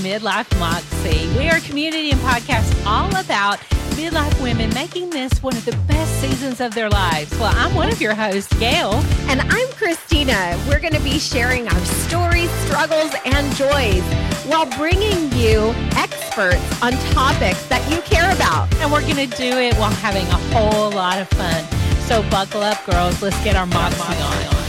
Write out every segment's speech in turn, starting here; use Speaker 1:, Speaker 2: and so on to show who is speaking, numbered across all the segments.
Speaker 1: Midlife Moxie. We are a community and podcast all about midlife women making this one of the best seasons of their lives. Well, I'm one of your hosts, Gail.
Speaker 2: And I'm Christina. We're going to be sharing our stories, struggles, and joys while bringing you experts on topics that you care about.
Speaker 1: And we're going to do it while having a whole lot of fun. So buckle up, girls. Let's get our moxie on.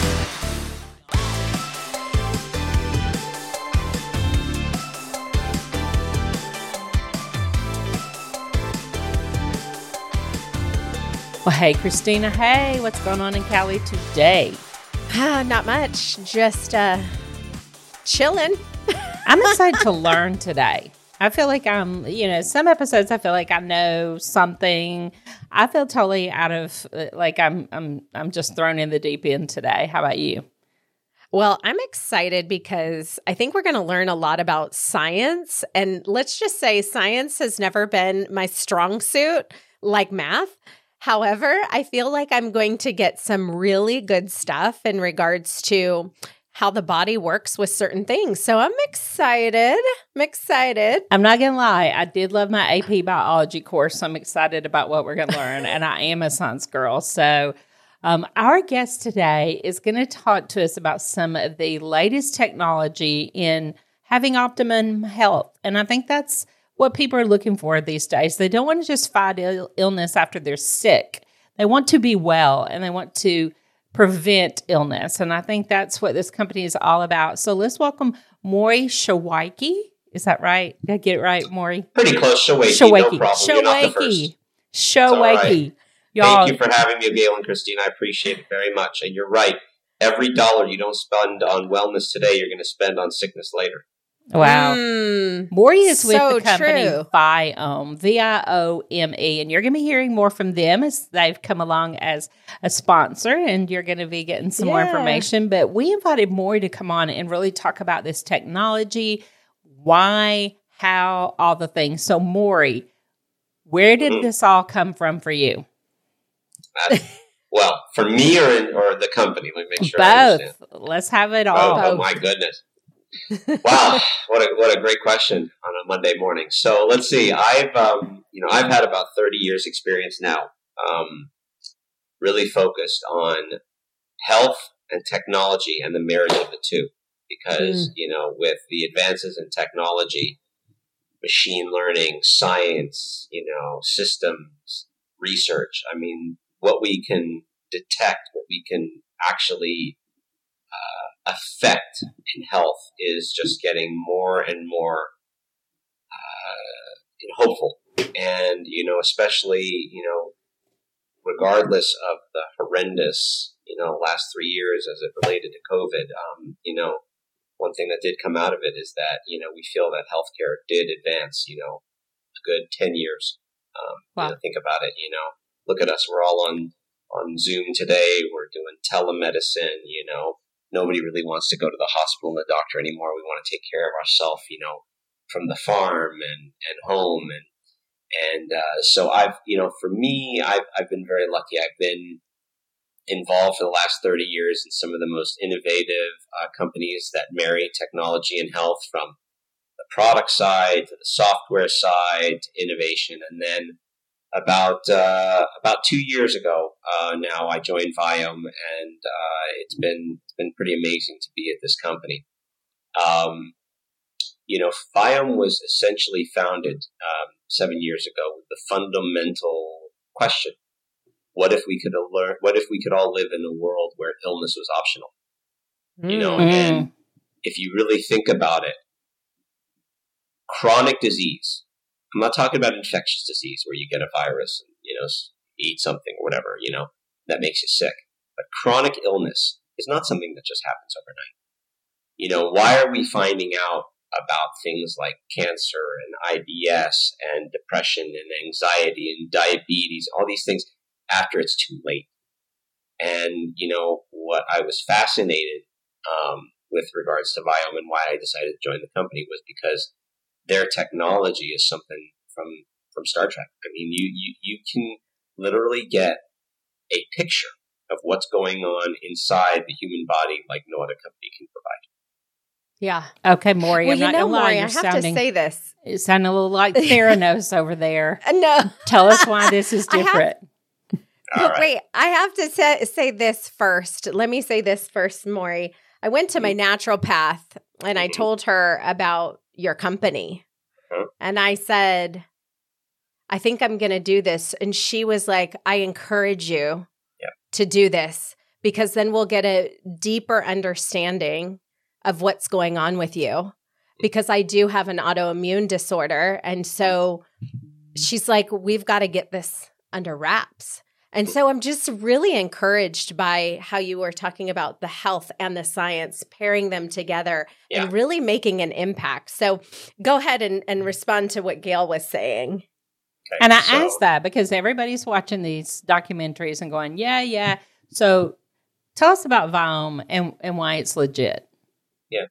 Speaker 1: Well, hey, Christina. Hey, what's going on in Cali today?
Speaker 2: Ah, not much. Just uh, chilling.
Speaker 1: I'm excited to learn today. I feel like I'm, you know, some episodes I feel like I know something. I feel totally out of like I'm I'm I'm just thrown in the deep end today. How about you?
Speaker 2: Well, I'm excited because I think we're going to learn a lot about science and let's just say science has never been my strong suit like math. However, I feel like I'm going to get some really good stuff in regards to how the body works with certain things. So I'm excited. I'm excited.
Speaker 1: I'm not going to lie. I did love my AP biology course. So I'm excited about what we're going to learn. and I am a science girl. So um, our guest today is going to talk to us about some of the latest technology in having optimum health. And I think that's what people are looking for these days. They don't want to just fight Ill- illness after they're sick. They want to be well and they want to prevent illness. And I think that's what this company is all about. So let's welcome Maury Shawaiki. Is that right? Did I get it right, Maury?
Speaker 3: Pretty close. Shawaiki. Shawaiki. No
Speaker 1: Shawaiki. Shawaiki.
Speaker 3: Y'all. Thank you for having me, Gail and Christine. I appreciate it very much. And you're right. Every dollar you don't spend on wellness today, you're going to spend on sickness later.
Speaker 1: Wow. Mm, Maury is with so the company true. Viome, V I O M E, and you're going to be hearing more from them as they've come along as a sponsor, and you're going to be getting some yeah. more information. But we invited Maury to come on and really talk about this technology, why, how, all the things. So, Maury, where did mm-hmm. this all come from for you?
Speaker 3: Uh, well, for me or or the company? Let me make sure.
Speaker 1: Both. Let's have it all.
Speaker 3: Oh, oh my goodness wow, what a what a great question on a Monday morning. So let's see. I've um, you know I've had about thirty years experience now, um, really focused on health and technology and the marriage of the two. Because mm. you know, with the advances in technology, machine learning, science, you know, systems, research. I mean, what we can detect, what we can actually uh, effect in health is just getting more and more uh, hopeful. And, you know, especially, you know, regardless of the horrendous, you know, last three years as it related to COVID, um, you know, one thing that did come out of it is that, you know, we feel that healthcare did advance, you know, a good 10 years. Um, wow. You know, think about it, you know, look at us. We're all on, on Zoom today. We're doing telemedicine, you know, nobody really wants to go to the hospital and the doctor anymore. We want to take care of ourselves, you know, from the farm and, and home. And, and, uh, so I've, you know, for me, I've, I've been very lucky. I've been involved for the last 30 years in some of the most innovative uh, companies that marry technology and health from the product side to the software side to innovation. And then about uh, about two years ago uh, now I joined Viome, and uh, it's been it's been pretty amazing to be at this company. Um, you know, Viome was essentially founded um, seven years ago with the fundamental question: What if we could learn? What if we could all live in a world where illness was optional? You know, mm. and if you really think about it, chronic disease I'm not talking about infectious disease where you get a virus and, you know, eat something or whatever, you know, that makes you sick. But chronic illness is not something that just happens overnight. You know, why are we finding out about things like cancer and IBS and depression and anxiety and diabetes, all these things after it's too late? And, you know, what I was fascinated um, with regards to Viome and why I decided to join the company was because their technology is something from from Star Trek. I mean, you you, you can literally get a picture of what's going on inside the human body like no other company can provide.
Speaker 2: Yeah.
Speaker 1: Okay, Maury.
Speaker 2: Well,
Speaker 1: I'm
Speaker 2: you
Speaker 1: not
Speaker 2: know,
Speaker 1: gonna.
Speaker 2: Maury, I
Speaker 1: You're
Speaker 2: have
Speaker 1: sounding,
Speaker 2: to say this.
Speaker 1: it sounded a little like Theranos over there.
Speaker 2: Uh, No.
Speaker 1: Tell us why this is
Speaker 2: I have-
Speaker 1: different.
Speaker 3: Right.
Speaker 2: wait, I have to say, say this first. Let me say this first, Maury. I went to my naturopath and I
Speaker 3: Mhm.
Speaker 2: told her about your company.
Speaker 3: Uh-huh.
Speaker 2: And I said, I think I'm going to do this. And she was like, I encourage you
Speaker 3: Yeah.
Speaker 2: to do this because then we'll get a deeper understanding of what's going on with you. Because I do have an autoimmune disorder. And so she's like, we've got to get this under wraps. And so I'm just really encouraged by how you were talking about the health and the science, pairing them together
Speaker 3: Yeah.
Speaker 2: and really making an impact. So go ahead and, and respond to what Gail was saying.
Speaker 3: Okay,
Speaker 1: And I
Speaker 3: so-
Speaker 1: asked that because everybody's watching these documentaries and going, yeah, yeah. So tell us about Viome and, and why it's legit. Yeah.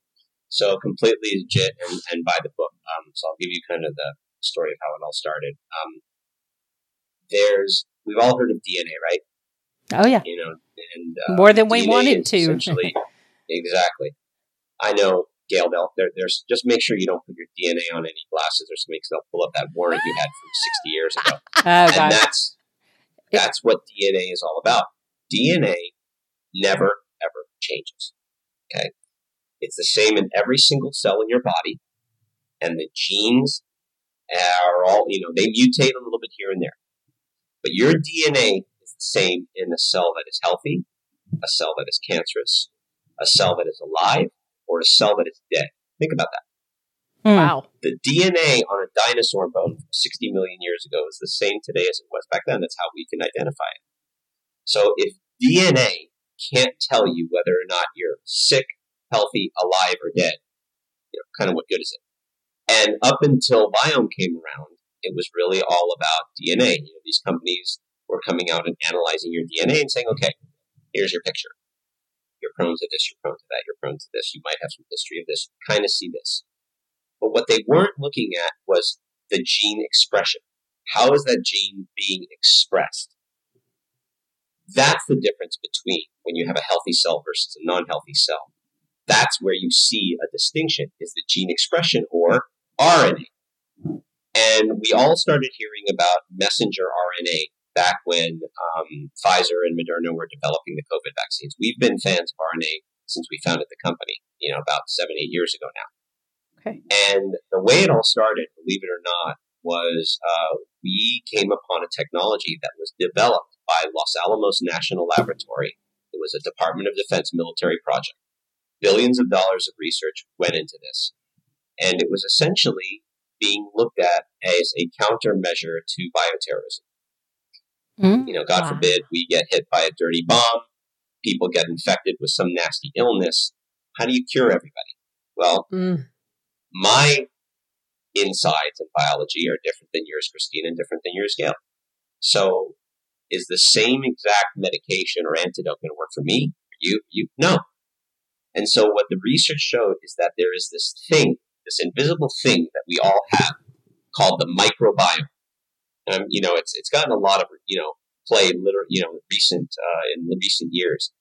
Speaker 3: So completely legit and, and by the book. Um, so I'll give you kind of the story of how it all started. Um, there's we've all heard of DNA, right?
Speaker 1: Oh, yeah.
Speaker 3: You know, and uh,
Speaker 1: More than we
Speaker 3: DNA
Speaker 1: wanted to.
Speaker 3: Essentially, exactly. I know, Gail. They'll, there, there's just make sure you don't put your DNA on any glasses or something, because they'll pull up that warrant you had from 60 years ago.
Speaker 1: Oh,
Speaker 3: and
Speaker 1: God.
Speaker 3: that's that's what DNA is all about. DNA never ever changes. Okay, it's the same in every single cell in your body, and the genes are all you know they mutate a little bit here and there, but your DNA is the same in a cell that is healthy, a cell that is cancerous, a cell that is alive, or a cell that is dead. Think about that
Speaker 1: Mm.
Speaker 2: Wow.
Speaker 3: the DNA on a dinosaur bone from 60 million years ago is the same today as it was back then. That's how we can identify it. So if DNA can't tell you whether or not you're sick, healthy, alive, or dead, you know, kind of what good is it? And up until Viome came around, it was really all about DNA. You know, these companies were coming out and analyzing your DNA and saying, okay, here's your picture. You're prone to this, you're prone to that, you're prone to this, you might have some history of this, kind of see this. But what they weren't looking at was the gene expression. How is that gene being expressed? That's the difference between when you have a healthy cell versus a non-healthy cell. That's where you see a distinction is the gene expression or RNA. And we all started hearing about messenger RNA back when um, Pfizer and Moderna were developing the COVID vaccines. We've been fans of RNA since we founded the company, you know, about seven, eight years ago now.
Speaker 2: Okay.
Speaker 3: And the way it all started, believe it or not, was uh, we came upon a technology that was developed by Los Alamos National Laboratory. It was a Department of Defense military project. Billions of dollars of research went into this. And it was essentially being looked at as a countermeasure to bioterrorism.
Speaker 1: Mm.
Speaker 3: You know, God
Speaker 2: Wow.
Speaker 3: forbid we get hit by a dirty bomb, people get infected with some nasty illness. How do you cure everybody? Well,
Speaker 2: Mm.
Speaker 3: my insides in biology are different than yours, Christine, and different than yours, Gail. So, is the same exact medication or antidote going to work for me? For you? You? No. And so, what the research showed is that there is this thing, this invisible thing that we all have called the microbiome. Um, you know, it's it's gotten a lot of you know play, liter- you know, recent uh, in recent years,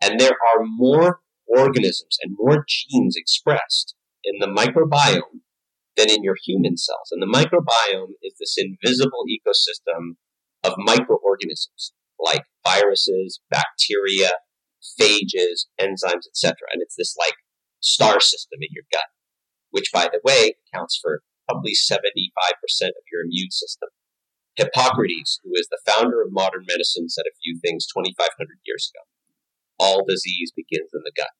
Speaker 3: and there are more organisms and more genes expressed in the microbiome than in your human cells. And the microbiome is this invisible ecosystem of microorganisms like viruses, bacteria, phages, enzymes, etc. And it's this like star system in your gut, which by the way accounts for probably 75% of your immune system. Hippocrates, who is the founder of modern medicine, said a few things 2,500 years ago. All disease begins in the gut.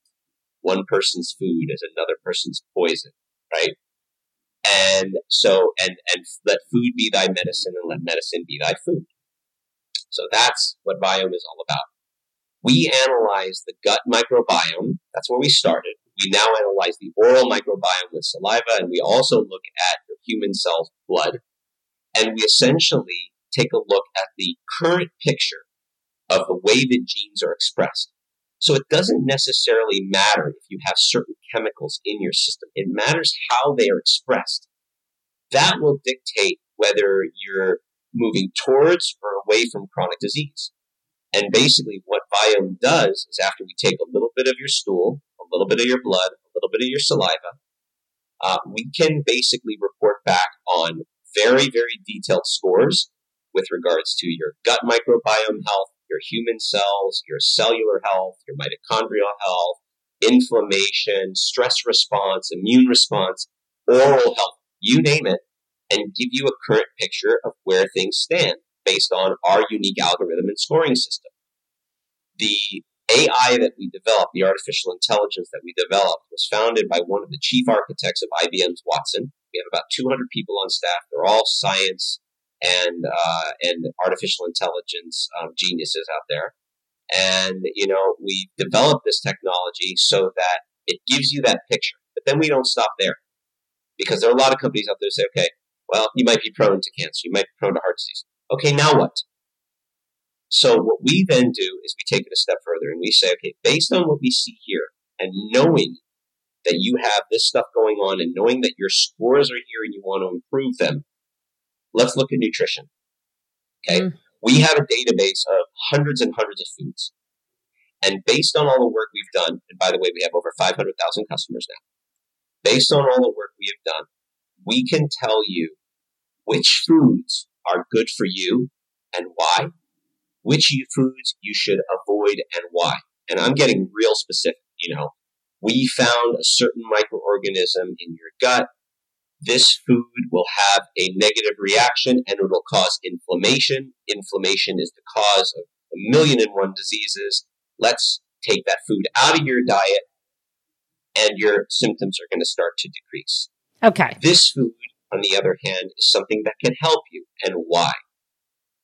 Speaker 3: One person's food is another person's poison, right? And so, and, and let food be thy medicine and let medicine be thy food. So that's what Viome is all about. We analyze the gut microbiome. That's where we started. We now analyze the oral microbiome with saliva, and we also look at your human cells' blood. And we essentially take a look at the current picture of the way the genes are expressed. So it doesn't necessarily matter if you have certain chemicals in your system. It matters how they are expressed. That will dictate whether you're moving towards or away from chronic disease. And basically what Viome does is after we take a little bit of your stool, a little bit of your blood, a little bit of your saliva, uh, we can basically report back on very, very detailed scores with regards to your gut microbiome health, your human cells, your cellular health, your mitochondrial health, inflammation, stress response, immune response, oral health, you name it, and give you a current picture of where things stand based on our unique algorithm and scoring system. The AI that we developed, the artificial intelligence that we developed, was founded by one of the chief architects of IBM's Watson. We have about 200 people on staff. They're all science and uh, and artificial intelligence um, geniuses out there. And you know, we developed this technology so that it gives you that picture. But then we don't stop there because there are a lot of companies out there say, okay, well, you might be prone to cancer, you might be prone to heart disease. Okay, now what? So what we then do is we take it a step further and we say, okay, based on what we see here and knowing that you have this stuff going on and knowing that your scores are here and you want to improve them, let's look at nutrition. Okay. Mm. We have a database of hundreds and hundreds of foods. And based on all the work we've done, and by the way, we have over 500,000 customers now. Based on all the work we have done, we can tell you which foods are good for you and why, which foods you should avoid and why. And I'm getting real specific, you know. We found a certain microorganism in your gut. This food will have a negative reaction and it will cause inflammation. Inflammation is the cause of a million and one diseases. Let's take that food out of your diet and your symptoms are going to start to decrease.
Speaker 1: Okay.
Speaker 3: This food, on the other hand, is something that can help you and why.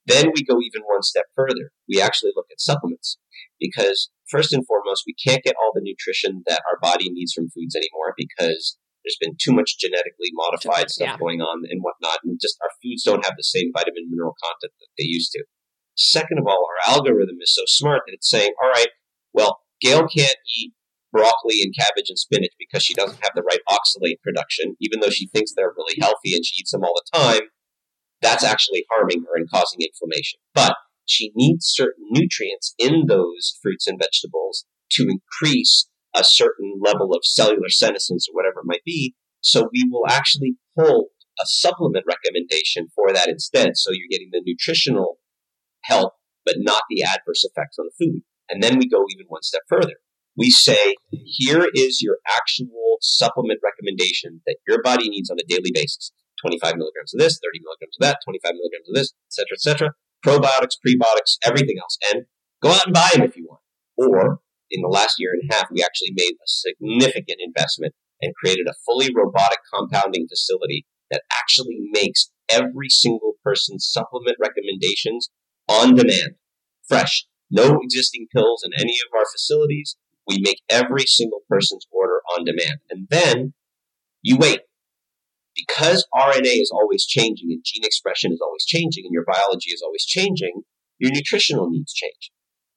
Speaker 3: Then we go even one step further. We actually look at supplements because first and foremost, we can't get all the nutrition that our body needs from foods anymore because there's been too much genetically modified stuff yeah. going on and whatnot. And just our foods don't have the same vitamin mineral content that they used to. Second of all, our algorithm is so smart that it's saying, all right, well, Gail can't eat broccoli and cabbage and spinach because she doesn't have the right oxalate production, even though she thinks they're really healthy and she eats them all the time that's actually harming her and causing inflammation. But she needs certain nutrients in those fruits and vegetables to increase a certain level of cellular senescence or whatever it might be. So we will actually pull a supplement recommendation for that instead. So you're getting the nutritional help, but not the adverse effects on the food. And then we go even one step further. We say, here is your actual supplement recommendation that your body needs on a daily basis. 25 milligrams of this, 30 milligrams of that, 25 milligrams of this, etc., etc. Probiotics, prebiotics, everything else. And go out and buy them if you want. Or in the last year and a half, we actually made a significant investment and created a fully robotic compounding facility that actually makes every single person's supplement recommendations on demand, fresh. No existing pills in any of our facilities. We make every single person's order on demand. And then you wait because RNA is always changing and gene expression is always changing and your biology is always changing, your nutritional needs change.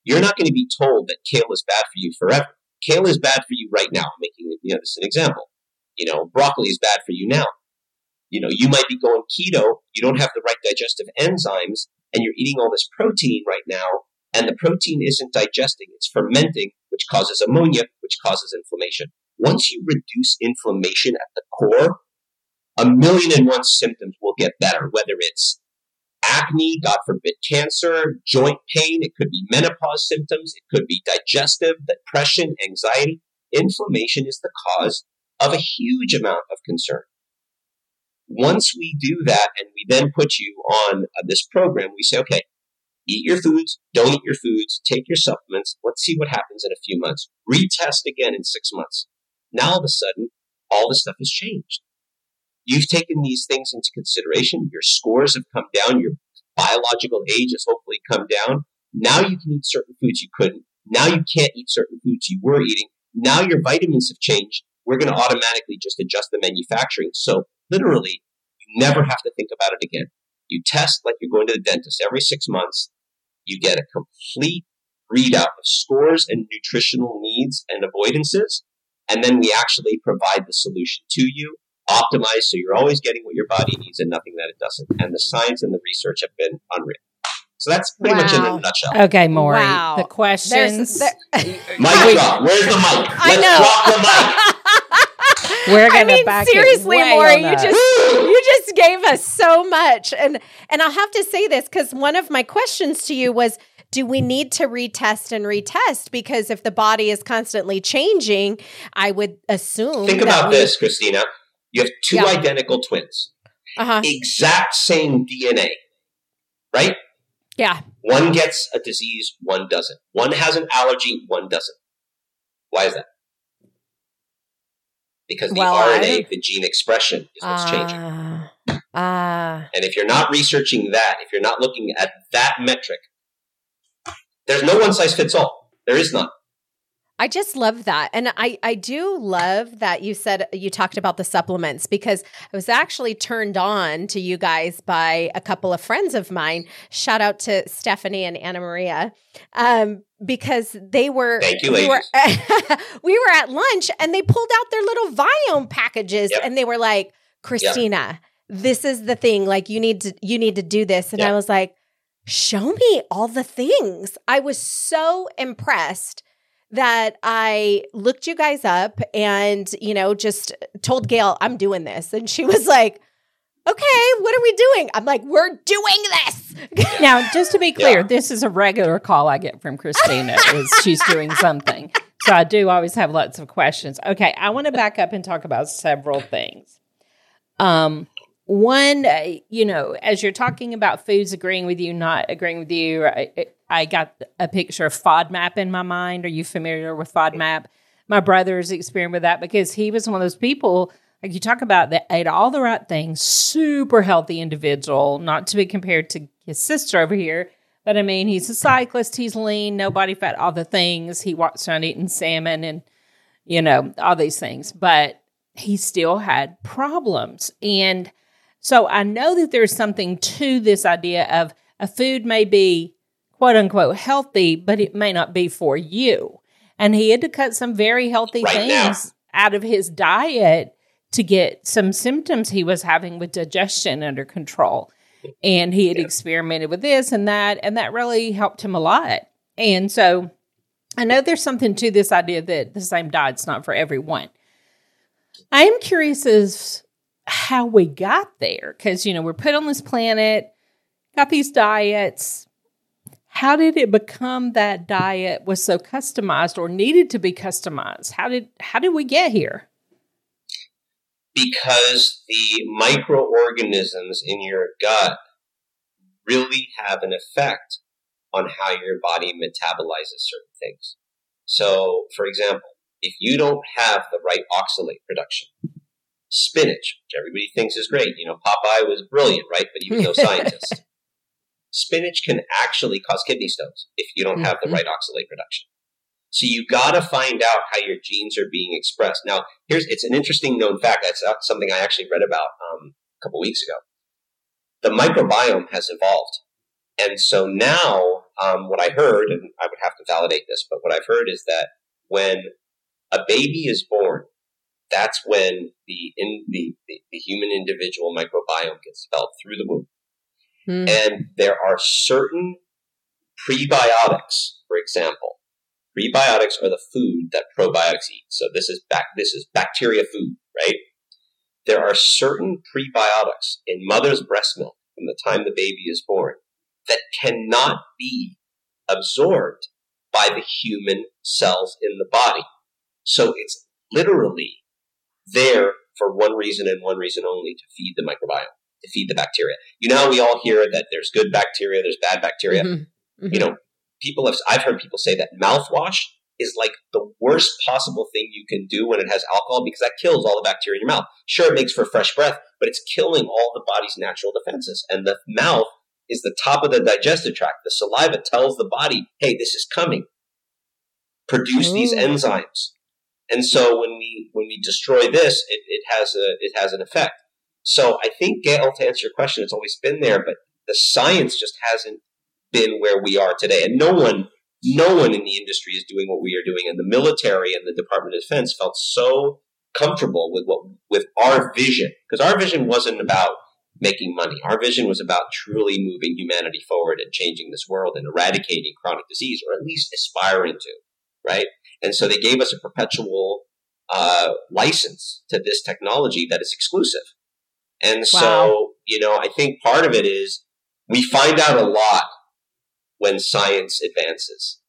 Speaker 3: You're not going to be told that kale is bad for you forever. Kale is bad for you right now. I'm making you know, this an example. You know, broccoli is bad for you now. You know, you might be going keto. You don't have the right digestive enzymes and you're eating all this protein right now and the protein isn't digesting. It's fermenting, which causes ammonia, which causes inflammation. Once you reduce inflammation at the core a million and one symptoms will get better, whether it's acne, God forbid, cancer, joint pain, it could be menopause symptoms, it could be digestive, depression, anxiety. Inflammation is the cause of a huge amount of concern. Once we do that and we then put you on uh, this program, we say, okay, eat your foods, don't eat your foods, take your supplements, let's see what happens in a few months. Retest again in six months. Now all of a sudden, all the stuff has changed. You've taken these things into consideration. Your scores have come down. Your biological age has hopefully come down. Now you can eat certain foods you couldn't. Now you can't eat certain foods you were eating. Now your vitamins have changed. We're going to automatically just adjust the manufacturing. So literally, you never have to think about it again. You test like you're going to the dentist every six months. You get a complete readout of scores and nutritional needs and avoidances. And then we actually provide the solution to you optimized so you're always getting what your body needs and nothing that it doesn't. And the science and the research have been unreal. So that's pretty wow. much in a nutshell.
Speaker 1: Okay, Maury. Wow. The questions.
Speaker 3: There, mic drop. Where's the mic? Let's
Speaker 2: I know.
Speaker 3: drop the mic.
Speaker 1: We're gonna
Speaker 2: I mean,
Speaker 1: back it
Speaker 2: seriously,
Speaker 1: way
Speaker 2: Maury, you
Speaker 1: up.
Speaker 2: just you just gave us so much, and and I'll have to say this because one of my questions to you was, do we need to retest and retest? Because if the body is constantly changing, I would assume.
Speaker 3: Think
Speaker 2: that
Speaker 3: about
Speaker 2: we-
Speaker 3: this, Christina. You have two
Speaker 2: Yeah.
Speaker 3: identical twins,
Speaker 2: Uh-huh.
Speaker 3: exact same DNA, right?
Speaker 2: Yeah.
Speaker 3: One gets a disease, one doesn't. One has an allergy, one doesn't. Why is that? Because the
Speaker 2: Well,
Speaker 3: RNA, the gene expression, is what's changing.
Speaker 2: Ah. Ah.
Speaker 3: And if you're not researching that, if you're not looking at that metric, there's no one size fits all. There is none.
Speaker 2: I just love that. And I, I do love that you said you talked about the supplements because I was actually turned on to you guys by a couple of friends of mine. Shout out to Stephanie and Anna Maria. Um, because they were
Speaker 3: Thank you,
Speaker 2: we were, we were at lunch and they pulled out their little Viome packages
Speaker 3: Yep.
Speaker 2: and they were like, Christina, this is the thing. Like you need to you need to do this. And I was like, show me all the things. I was so impressed that I looked you guys up and, you know, just told Gail, I'm doing this. And she was like, okay, what are we doing? I'm like, we're doing this.
Speaker 1: Now, just to be clear,
Speaker 3: Yeah.
Speaker 1: this is a regular call I get from Christina. is she's doing something, so I do always have lots of questions. Okay, I want to back up and talk about several things. Um, one, uh, you know, as you're talking about foods agreeing with you, not agreeing with you, I, I got a picture of FODMAP in my mind. Are you familiar with FODMAP? My brother's experienced with that because he was one of those people, like you talk about, that ate all the right things, super healthy individual, not to be compared to his sister over here. But I mean, he's a cyclist, he's lean, no body fat, all the things. He walks around eating salmon and, you know, all these things. But he still had problems. And so I know that there's something to this idea of a food may be quote unquote healthy, but it may not be for you. And he had to cut some very healthy
Speaker 3: Right now.
Speaker 1: things out of his diet to get some symptoms he was having with digestion under control. And he had
Speaker 3: Yeah.
Speaker 1: experimented with this and that, and that really helped him a lot. And so I know there's something to this idea that the same diet's not for everyone. I am curious as how we got there because you know we're put on this planet, got these diets. How did it become that diet was so customized or needed to be customized? How did how did we get here?
Speaker 3: because the microorganisms in your gut really have an effect on how your body metabolizes certain things. So, for example, if you don't have the right oxalate production, spinach, which everybody thinks is great, you know, Popeye was brilliant, right? But he was no scientist. Spinach can actually cause kidney stones if you don't have the
Speaker 2: Mhm.
Speaker 3: right oxalate production. So you got to find out how your genes are being expressed. Now, here's it's an interesting known fact. That's something I actually read about um, a couple weeks ago. The microbiome has evolved, and so now um, what I heard, and I would have to validate this, but what I've heard is that when a baby is born, that's when the in the, the, the human individual microbiome gets developed through the womb.
Speaker 2: Hmm.
Speaker 3: And there are certain prebiotics, for example. Prebiotics are the food that probiotics eat. So this is back this is bacteria food, right? There are certain prebiotics in mother's breast milk from the time the baby is born that cannot be absorbed by the human cells in the body. So it's literally there for one reason and one reason only to feed the microbiome, to feed the bacteria. You know, how we all hear that there's good bacteria, there's bad bacteria.
Speaker 2: Mhm. Mhm.
Speaker 3: You know, people have, I've heard people say that mouthwash is like the worst possible thing you can do when it has alcohol because that kills all the bacteria in your mouth. Sure, it makes for fresh breath, but it's killing all the body's natural defenses. And the mouth is the top of the digestive tract. The saliva tells the body, hey, this is coming. Produce these enzymes. And so when we when we destroy this, it, it has a it has an effect. So I think Gail, to answer your question, it's always been there, but the science just hasn't been where we are today. And no one no one in the industry is doing what we are doing. And the military and the Department of Defense felt so comfortable with what with our vision. Because our vision wasn't about making money. Our vision was about truly moving humanity forward and changing this world and eradicating chronic disease, or at least aspiring to, right? And so they gave us a perpetual uh, license to this technology that is exclusive. And so, you know, I think part of it is we find out a lot when science advances.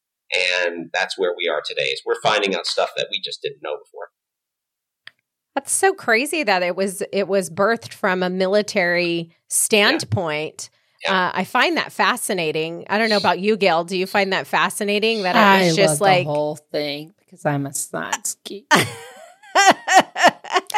Speaker 3: And that's where we are today is we're finding out stuff that we just didn't know before.
Speaker 2: That's so crazy that it was it was birthed from a military standpoint.
Speaker 3: Yeah.
Speaker 2: Uh, I find that fascinating. I don't know about you, Gail. Do you find that fascinating? That it
Speaker 1: I
Speaker 2: was just
Speaker 1: love
Speaker 2: like
Speaker 1: the whole thing because I'm a science geek.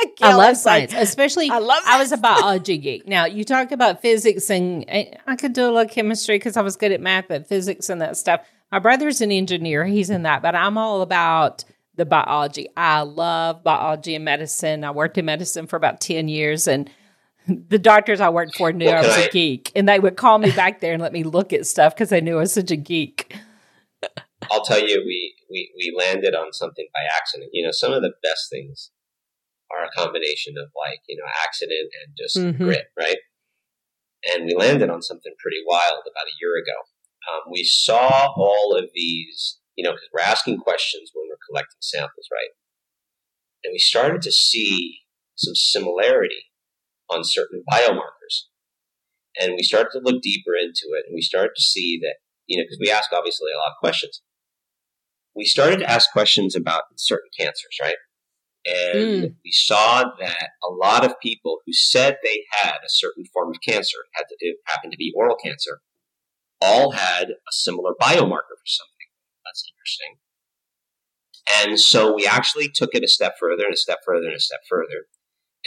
Speaker 2: I
Speaker 1: I love science, especially
Speaker 2: I love
Speaker 1: I was a
Speaker 2: that.
Speaker 1: biology geek. Now you talk about physics, and I I could do a little chemistry because I was good at math, but physics and that stuff. My brother's an engineer; he's in that, but I'm all about the biology. I love biology and medicine. I worked in medicine for about ten years, and the doctors I worked for knew
Speaker 3: Well,
Speaker 1: I was a geek, and they would call me back there and let me look at stuff because they knew I was such a geek.
Speaker 3: I'll tell you, we, we, we landed on something by accident. You know, some of the best things are a combination of like, you know, accident and just
Speaker 2: Mhm.
Speaker 3: grit, right? And we landed on something pretty wild about a year ago. Um, we saw all of these, you know, because we're asking questions when we're collecting samples, right? And we started to see some similarity on certain biomarkers. And we started to look deeper into it, and we started to see that, you know, because we ask obviously a lot of questions. We started to ask questions about certain cancers, right? And hmm. we saw that a lot of people who said they had a certain form of cancer, had to, it happened to be oral cancer, all had a similar biomarker for something. That's interesting. And so we actually took it a step further and a step further and a step further.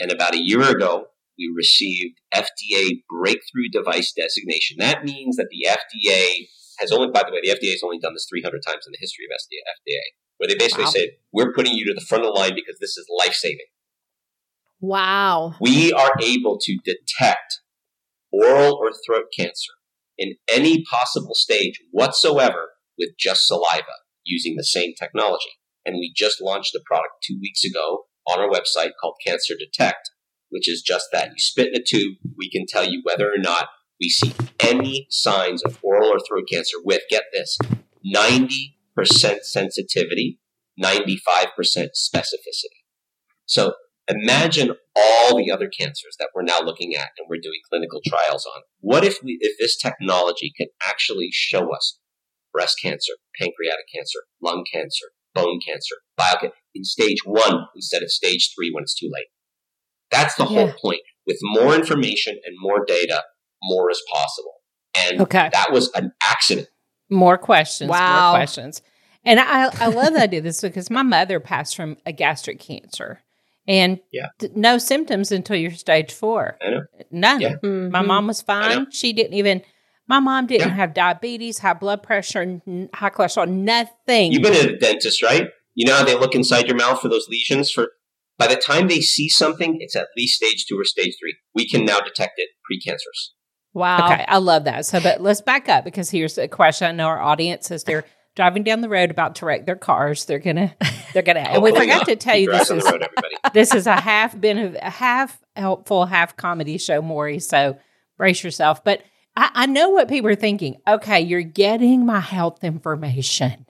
Speaker 3: And about a year ago, we received FDA breakthrough device designation. That means that the FDA has only, by the way, the FDA has only done this 300 times in the history of FDA, where they basically
Speaker 2: Wow.
Speaker 3: say, we're putting you to the front of the line because this is life saving.
Speaker 2: Wow.
Speaker 3: We are able to detect oral or throat cancer in any possible stage whatsoever with just saliva using the same technology. And we just launched a product two weeks ago on our website called Cancer Detect, which is just that. You spit in a tube, we can tell you whether or not we see any signs of oral or throat cancer with, get this, 90% sensitivity, 95% specificity. So imagine all the other cancers that we're now looking at and we're doing clinical trials on. What if we, if this technology could actually show us breast cancer, pancreatic cancer, lung cancer, bone cancer, bile cancer in stage one instead of stage three when it's too late? That's the whole point. With more information and more data, more is possible. And
Speaker 1: Okay.
Speaker 3: that was an accident.
Speaker 1: More questions.
Speaker 2: Wow.
Speaker 1: More questions. And I, I love that I did this because my mother passed from a gastric cancer and
Speaker 3: Yeah.
Speaker 1: d- no symptoms until you're stage four.
Speaker 3: I know.
Speaker 1: None.
Speaker 3: Yeah.
Speaker 1: My
Speaker 2: Mhm.
Speaker 1: mom was fine. She didn't even, my mom didn't
Speaker 3: Yeah.
Speaker 1: have diabetes, high blood pressure, n- high cholesterol, nothing.
Speaker 3: You've been to the dentist, right? You know how they look inside your mouth for those lesions for by the time they see something, it's at least stage two or stage three. We can now detect it precancerous.
Speaker 2: Wow.
Speaker 1: Okay, I love that. So, but let's back up because here's a question. I know our audience is they're driving down the road about to wreck their cars. They're gonna, they're gonna. and we forgot to tell you this is
Speaker 3: road,
Speaker 1: this is a half been a half helpful, half comedy show, Maury. So brace yourself. But I, I know what people are thinking. Okay, you're getting my health information.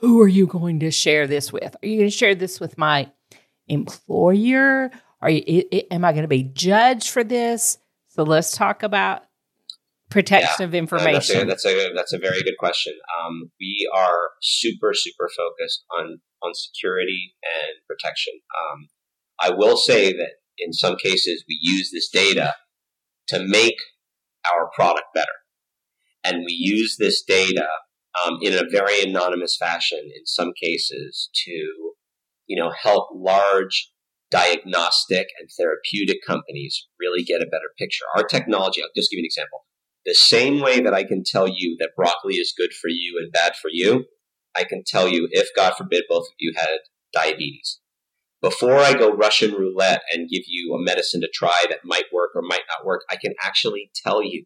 Speaker 1: Who are you going to share this with? Are you going to share this with my employer? Are you? i- i- am I going to be judged for this? So let's talk about protection of
Speaker 3: Uh, That's a,
Speaker 1: information.
Speaker 3: that's a that's a very good question. Um, we are super super focused on on security and protection. Um, I will say that in some cases we use this data to make our product better, and we use this data um, in a very anonymous fashion in some cases to you know help large diagnostic and therapeutic companies really get a better picture. Our technology, I'll just give you an example. The same way that I can tell you that broccoli is good for you and bad for you, I can tell you if, God forbid, both of you had diabetes. Before I go Russian roulette and give you a medicine to try that might work or might not work, I can actually tell you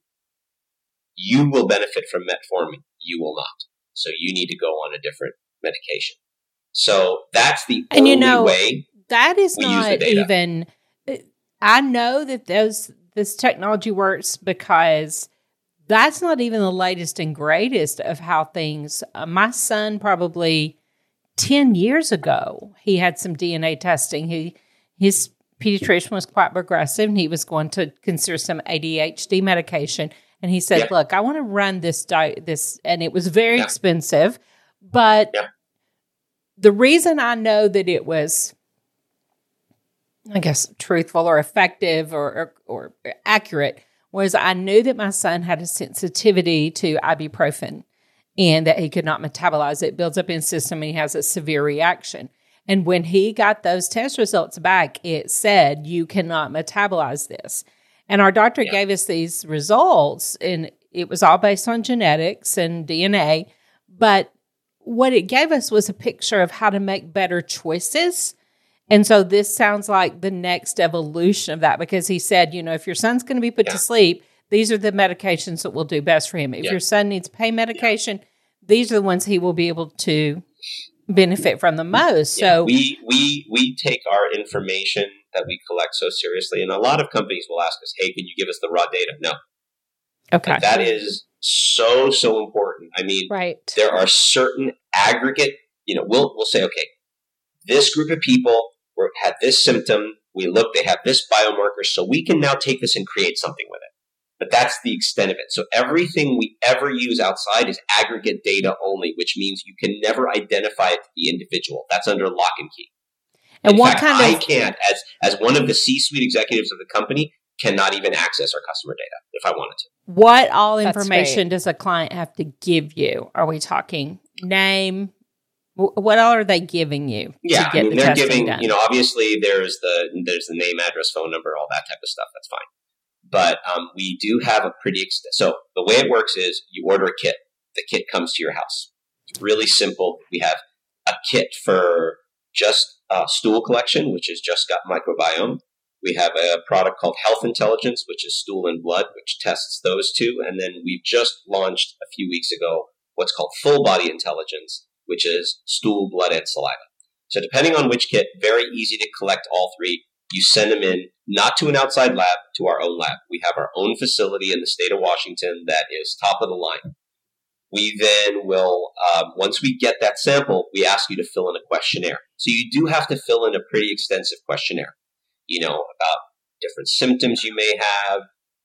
Speaker 3: you will benefit from metformin. You will not. So you need to go on a different medication. So that's the
Speaker 1: And
Speaker 3: only
Speaker 1: you know-
Speaker 3: way.
Speaker 1: that is
Speaker 3: We use the
Speaker 1: not even i know that those this technology works because that's not even the latest and greatest of how things uh, my son probably 10 years ago, he had some DNA testing. He his pediatrician was quite progressive and he was going to consider some ADHD medication. And he said. "Look, I want to run this diet, this, and it was very expensive, but the reason I know that it was, I guess, truthful or effective or, or, or accurate was I knew that my son had a sensitivity to ibuprofen and that he could not metabolize it. Builds up in his system and he has a severe reaction. And when he got those test results back, it said, You cannot metabolize this. And our doctor
Speaker 3: Yeah.
Speaker 1: gave us these results, and it was all based on genetics and DNA. But what it gave us was a picture of how to make better choices. And so this sounds like the next evolution of that because he said, you know, if your son's going to be put
Speaker 3: Yeah.
Speaker 1: to sleep, these are the medications that will do best for him. If
Speaker 3: Yeah.
Speaker 1: your son needs pain medication, these are the ones he will be able to benefit from the most.
Speaker 3: Yeah,
Speaker 1: So
Speaker 3: we we we take our information that we collect so seriously, and a lot of companies will ask us, "Hey, can you give us the raw data?" No,
Speaker 1: okay.
Speaker 3: that is so so important. I mean,
Speaker 2: Right.
Speaker 3: there are certain aggregate. You know, we'll we'll say, okay, this group of people were, had this symptom. We look, they have this biomarker, so we can now take this and create something with it. But that's the extent of it. So everything we ever use outside is aggregate data only, which means you can never identify it to the individual. That's under lock and key.
Speaker 1: and
Speaker 3: In
Speaker 1: what
Speaker 3: fact,
Speaker 1: kind
Speaker 3: I can't, as as one of the C-suite executives of the company, cannot even access our customer data if I wanted to.
Speaker 1: what all information does a client have to give you? Are we talking name? Wh- What all are they giving you
Speaker 3: Yeah,
Speaker 1: to
Speaker 3: I mean,
Speaker 1: the
Speaker 3: they're giving,
Speaker 1: done?
Speaker 3: you know, obviously there's the there's the name, address, phone number, all that type of stuff. That's fine. But um, we do have a pretty extent. So the way it works is you order a kit. The kit comes to your house. It's really simple. We have a kit for just uh, stool collection, which has just got microbiome. We have a product called Health Intelligence, which is stool and blood, which tests those two. And then we've just launched a few weeks ago what's called Full Body Intelligence, which is stool, blood, and saliva. So depending on which kit, very easy to collect all three. You send them in, not to an outside lab, to our own lab. We have our own facility in the state of Washington that is top of the line. We then will, um, once we get that sample, we ask you to fill in a questionnaire. So you do have to fill in a pretty extensive questionnaire, you know, about different symptoms you may have,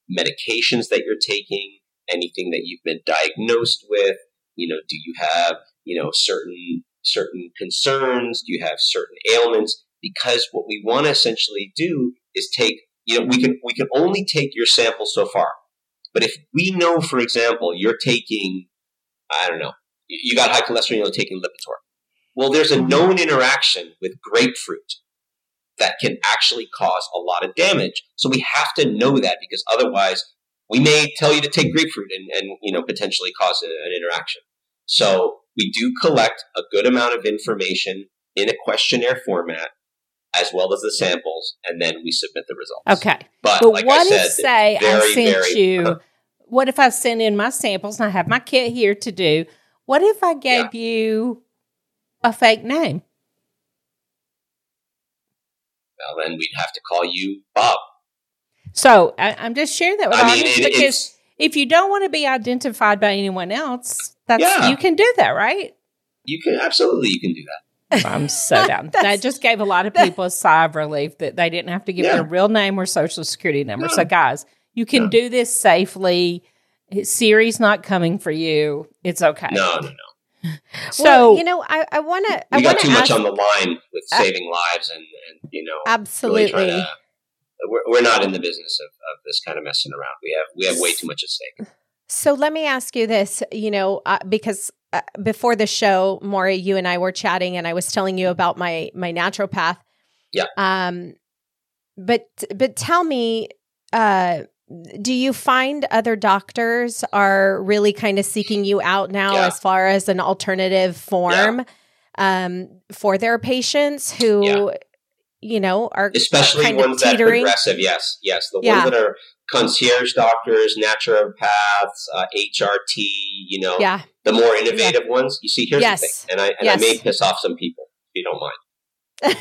Speaker 3: medications that you're taking, anything that you've been diagnosed with, you know, do you have, you know, certain certain concerns, do you have certain ailments? Because what we want to essentially do is take, you know, we can we can only take your sample so far. But if we know, for example, you're taking, I don't know, you got high cholesterol, you're taking Lipitor. Well, there's a known interaction with grapefruit that can actually cause a lot of damage. So we have to know that because otherwise we may tell you to take grapefruit and, and you know potentially cause an interaction. So we do collect a good amount of information in a questionnaire format as well as the samples, and then we submit the results.
Speaker 1: okay.
Speaker 3: But,
Speaker 1: But
Speaker 3: like
Speaker 1: what
Speaker 3: I said,
Speaker 1: if, say, I sent
Speaker 3: very-
Speaker 1: you, uh-huh. what if I sent in my samples and I have my kit here to do? What if I gave you a fake name?
Speaker 3: well, then we'd have to call you Bob.
Speaker 1: So I, I'm just sharing that with
Speaker 3: I mean,
Speaker 1: audience
Speaker 3: it,
Speaker 1: because if you don't want to be identified by anyone else, that's
Speaker 3: Yeah.
Speaker 1: you can do that, right?
Speaker 3: you can absolutely you can do that.
Speaker 1: I'm so down. that just gave a lot of people a sigh of relief that they didn't have to give
Speaker 3: Yeah.
Speaker 1: their real name or social security number.
Speaker 3: No.
Speaker 1: So, guys, you can
Speaker 3: No.
Speaker 1: do this safely. Siri's not coming for you. It's okay.
Speaker 3: No, no, no.
Speaker 1: So,
Speaker 2: well, you know, I, I want to. I
Speaker 3: We
Speaker 2: want
Speaker 3: got too
Speaker 2: ask.
Speaker 3: much on the line with
Speaker 2: Uh,
Speaker 3: saving lives, and, and you know,
Speaker 2: absolutely.
Speaker 3: trying to. We're, we're not in the business of, of this kind of messing around. We have we have way too much at stake.
Speaker 2: So let me ask you this, you know, uh, because uh, before the show, Maury, you and I were chatting, and I was telling you about my my naturopath.
Speaker 3: Yeah.
Speaker 2: Um, but but tell me, uh, do you find other doctors are really kind of seeking you out now
Speaker 3: Yeah.
Speaker 2: as far as an alternative form um, for their patients who,
Speaker 3: Yeah.
Speaker 2: you know, are
Speaker 3: especially
Speaker 2: kind of
Speaker 3: ones that are progressive. Yes, yes, the
Speaker 2: Yeah.
Speaker 3: ones that are concierge doctors, naturopaths, uh, HRT. You know,
Speaker 2: Yeah.
Speaker 3: the more innovative ones. You see, here's
Speaker 2: Yes.
Speaker 3: the thing, and I and
Speaker 2: Yes.
Speaker 3: I may piss off some people if you don't mind.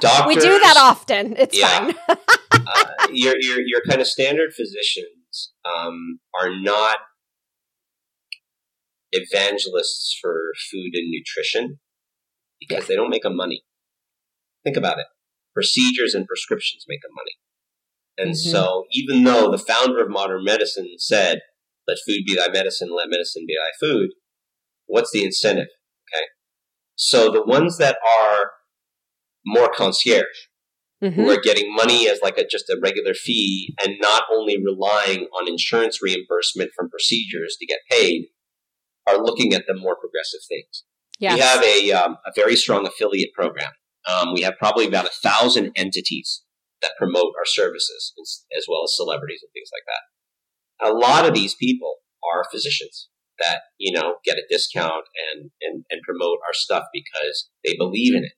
Speaker 2: Doctors, we do that often. It's
Speaker 3: Yeah.
Speaker 2: fine.
Speaker 3: uh, your your your kind of standard physicians um, are not evangelists for food and nutrition. because they don't make them money. Think about it. Procedures and prescriptions make them money. And
Speaker 2: Mhm.
Speaker 3: so even though the founder of modern medicine said, let food be thy medicine, let medicine be thy food, what's the incentive? Okay. So the ones that are more concierge,
Speaker 2: Mhm.
Speaker 3: who are getting money as like a just a regular fee and not only relying on insurance reimbursement from procedures to get paid, are looking at the more progressive things.
Speaker 2: Yes.
Speaker 3: We have a, um, a very strong affiliate program. Um, we have probably about a thousand entities that promote our services, as, well as celebrities and things like that. A lot of these people are physicians that you know get a discount and, and, and promote our stuff because they believe in it.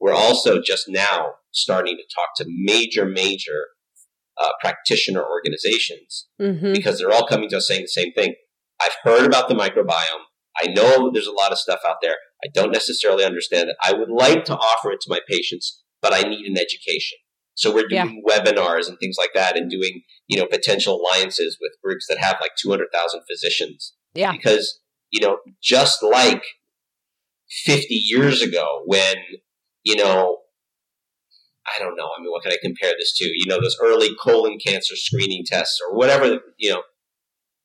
Speaker 3: We're also just now starting to talk to major, major uh, practitioner organizations
Speaker 2: Mhm.
Speaker 3: because they're all coming to us saying the same thing. I've heard about the microbiome. I know there's a lot of stuff out there. I don't necessarily understand it. I would like to offer it to my patients, but I need an education. So we're
Speaker 2: Yeah.
Speaker 3: doing webinars and things like that and doing, you know, potential alliances with groups that have like 200,000 physicians.
Speaker 2: Yeah.
Speaker 3: Because, you know, just like 50 years ago when, you know, I don't know. I mean, what can I compare this to? You know, those early colon cancer screening tests or whatever, you know,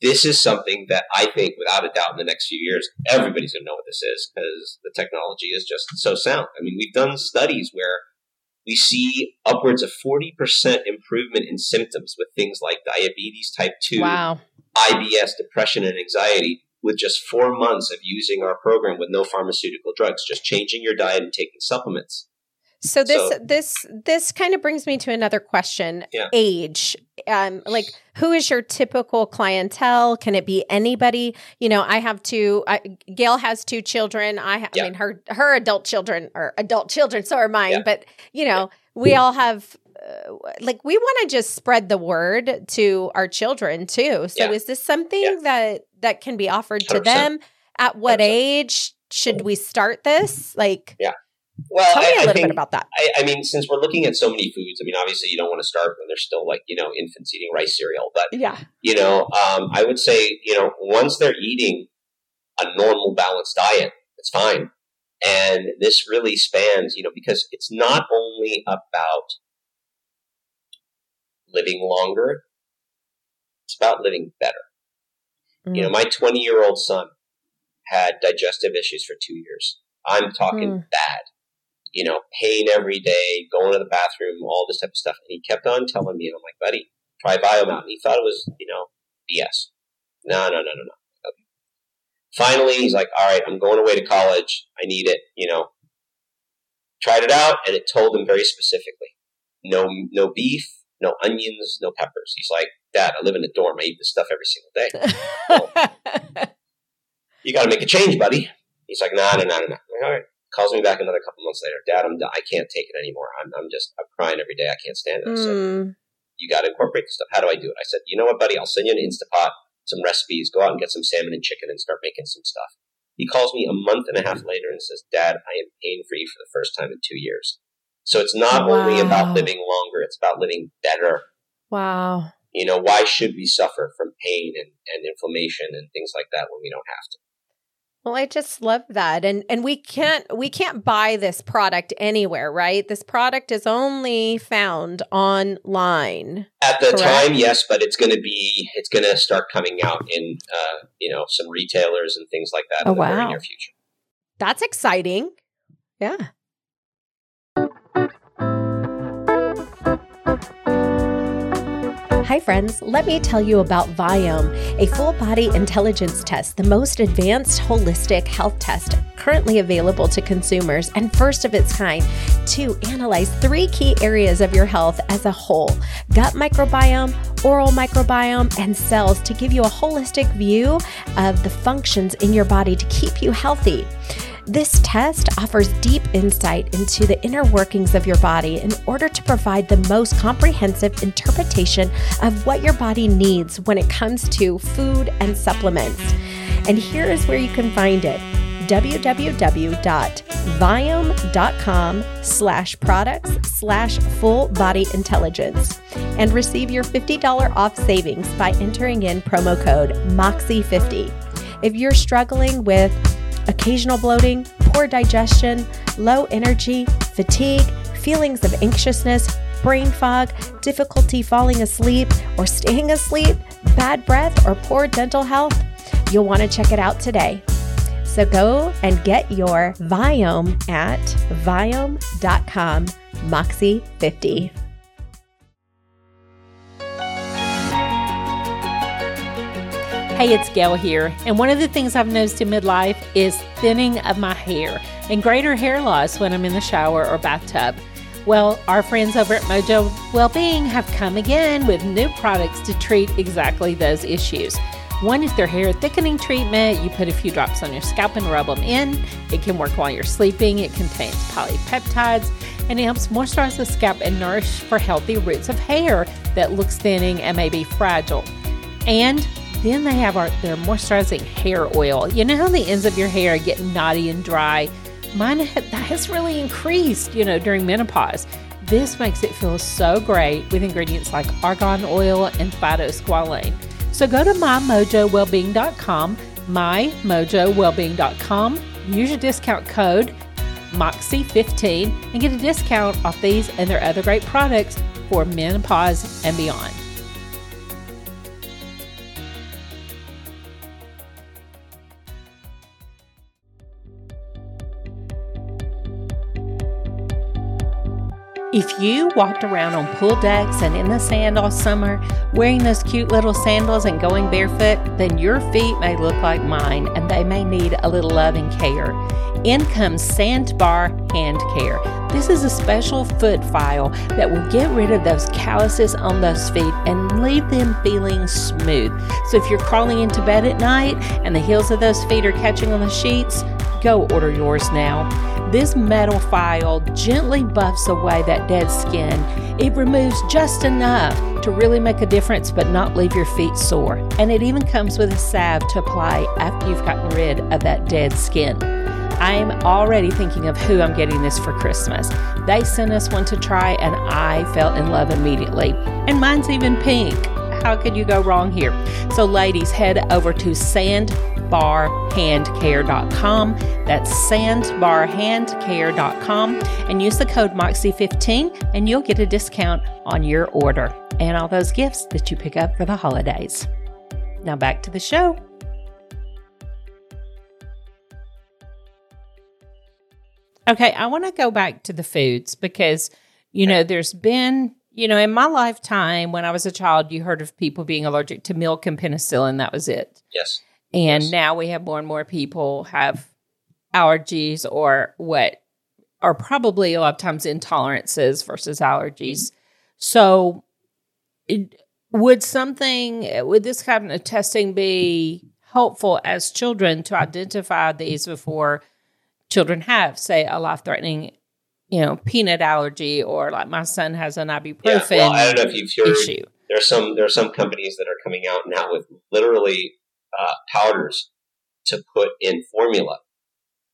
Speaker 3: this is something that I think, without a doubt, in the next few years, everybody's going to know what this is because the technology is just so sound. I mean, we've done studies where we see upwards of 40% improvement in symptoms with things like diabetes type 2,
Speaker 2: Wow.
Speaker 3: IBS, depression, and anxiety with just four months of using our program with no pharmaceutical drugs, just changing your diet and taking supplements.
Speaker 2: So this
Speaker 3: So-
Speaker 2: this this kind of brings me to another question.
Speaker 3: Yeah.
Speaker 2: Age. Um like who is your typical clientele? Can it be anybody? You know, I have two I, Gail has two children. I, ha-
Speaker 3: Yeah.
Speaker 2: I mean her her adult children are adult children, so are mine,
Speaker 3: Yeah.
Speaker 2: but you know, we all have uh, like we want to just spread the word to our children too. So
Speaker 3: Yeah.
Speaker 2: is this something
Speaker 3: Yeah.
Speaker 2: that that can be offered to
Speaker 3: 100%.
Speaker 2: them? At what
Speaker 3: 100%.
Speaker 2: age should we start this? Like
Speaker 3: Well,
Speaker 2: tell me
Speaker 3: I,
Speaker 2: a
Speaker 3: I
Speaker 2: little
Speaker 3: think,
Speaker 2: bit about that.
Speaker 3: I, I mean, since we're looking at so many foods, I mean, obviously you don't want to start when they're still like, you know, infants eating rice cereal. But,
Speaker 2: Yeah.
Speaker 3: you know, um, I would say, you know, once they're eating a normal balanced diet, it's fine. And this really spans, you know, because it's not only about living longer, it's about living better. You know, my 20 year old son had digestive issues for two years. I'm talking
Speaker 2: Mm.
Speaker 3: bad. You know, pain every day, going to the bathroom, all this type of stuff. And he kept on telling me, and I'm like, buddy, try Biomount. And he thought it was, you know, BS. No, no, no, no, no. Okay. Finally, he's like, all right, I'm going away to college. I need it, you know. Tried it out, and it told him very specifically no, no beef, no onions, no peppers. He's like, Dad, I live in a dorm. I eat this stuff every single day. you got to make a change, buddy. He's like, nah, nah, nah, nah. I'm all right. Calls me back another couple months later. Dad, I'm, I can't take it anymore. I'm, I'm just, I'm crying every day. I can't stand it.
Speaker 2: Mm.
Speaker 3: you got to incorporate this stuff. How do I do it? I said, you know what, buddy? I'll send you an Instapot, some recipes. Go out and get some salmon and chicken and start making some stuff. He calls me a month and a half later and says, Dad, I am pain free for the first time in two years. So it's not only about living longer, it's about living better.
Speaker 2: Wow.
Speaker 3: You know, why should we suffer from pain and, and inflammation and things like that when we don't have to?
Speaker 2: Well, I just love that. And and we can't we can't buy this product anywhere, right? This product is only found online.
Speaker 3: At the
Speaker 2: Correct.
Speaker 3: time, yes, but it's going to be it's going to start coming out in uh, you know some retailers and things like that
Speaker 2: Oh,
Speaker 3: in the very near future.
Speaker 2: That's exciting. Yeah. Hi, friends. Let me tell you about Viome, a full body intelligence test, the most advanced holistic health test currently available to consumers and first of its kind to analyze three key areas of your health as a whole gut microbiome, oral microbiome, and cells to give you a holistic view of the functions in your body to keep you healthy. This test offers deep insight into the inner workings of your body in order to provide the most comprehensive interpretation of what your body needs when it comes to food and supplements. And here is where you can find it www.viome.com slash products slash full body intelligence and receive your $50 off savings by entering in promo code MOXIE50. If you're struggling with occasional bloating, poor digestion, low energy, fatigue, feelings of anxiousness, brain fog, difficulty falling asleep or staying asleep, bad breath, or poor dental health? You'll want to check it out today. So go and get your Viome at viome.com, Moxie50.
Speaker 1: Hey, it's Gail here, and one of the things I've noticed in midlife is thinning of my hair and greater hair loss when I'm in the shower or bathtub. Well, our friends over at Mojo Wellbeing have come again with new products to treat exactly those issues. One is their hair thickening treatment. You put a few drops on your scalp and rub them in. It can work while you're sleeping. It contains polypeptides and it helps moisturize the scalp and nourish for healthy roots of hair that looks thinning and may be fragile. And then they have our, their moisturizing hair oil. You know how the ends of your hair get knotty and dry? Mine has really increased, you know, during menopause. This makes it feel so great with ingredients like argan oil and phytosqualane. So go to mymojowellbeing.com, mymojowellbeing.com, use your discount code MOXIE15 and get a discount off these and their other great products for menopause and beyond. If you walked around on pool decks and in the sand all summer, wearing those cute little sandals and going barefoot, then your feet may look like mine and they may need a little loving care. In comes Sandbar Hand Care. This is a special foot file that will get rid of those calluses on those feet and leave them feeling smooth. So if you're crawling into bed at night and the heels of those feet are catching on the sheets, go order yours now. This metal file gently buffs away that dead skin. It removes just enough to really make a difference but not leave your feet sore. And it even comes with a salve to apply after you've gotten rid of that dead skin. I'm already thinking of who I'm getting this for Christmas. They sent us one to try, and I fell in love immediately. And mine's even pink. How could you go wrong here? So, ladies, head over to sandbarhandcare.com. That's sandbarhandcare.com and use the code MOXIE15 and you'll get a discount on your order and all those gifts that you pick up for the holidays. Now, back to the show. Okay, I want to go back to the foods because, you know, there's been, you know, in my lifetime when I was a child, you heard of people being allergic to milk and penicillin. That was it.
Speaker 3: Yes.
Speaker 1: And
Speaker 3: Yes.
Speaker 1: now we have more and more people have allergies or what are probably a lot of times intolerances versus allergies. Mm-hmm. So, it, would something, would this kind of testing be helpful as children to identify these before children have, say, a life threatening, you know, peanut allergy or like my son has an ibuprofen
Speaker 3: Yeah. Well, I don't know if you've heard.
Speaker 1: issue?
Speaker 3: There are some. There are some companies that are coming out now with literally uh, powders to put in formula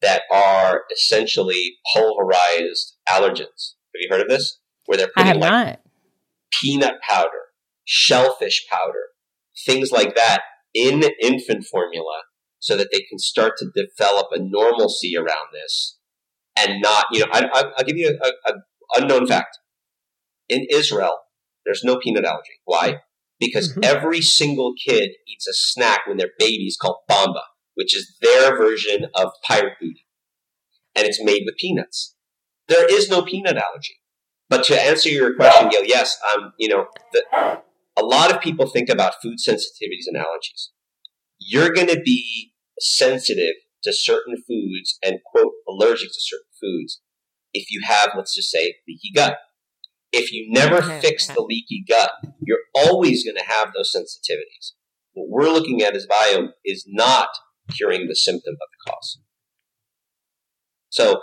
Speaker 3: that are essentially pulverized allergens. Have you heard of this? Where they're putting like
Speaker 1: not.
Speaker 3: peanut powder, shellfish powder, things like that in infant formula so that they can start to develop a normalcy around this and not, you know, I, I, I'll give you a, a unknown fact. In Israel, there's no peanut allergy. Why? Because
Speaker 1: Mhm.
Speaker 3: every single kid eats a snack when they're babies called bamba, which is their version of pirate booty. And it's made with peanuts. There is no peanut allergy. But to answer your question, Gail, yes, um, you know, the, a lot of people think about food sensitivities and allergies. You're going to be sensitive to certain foods and quote allergic to certain foods if you have, let's just say, leaky gut. If you never fix the leaky gut, you're always going to have those sensitivities. What we're looking at as Viome is not curing the symptom of the cause. So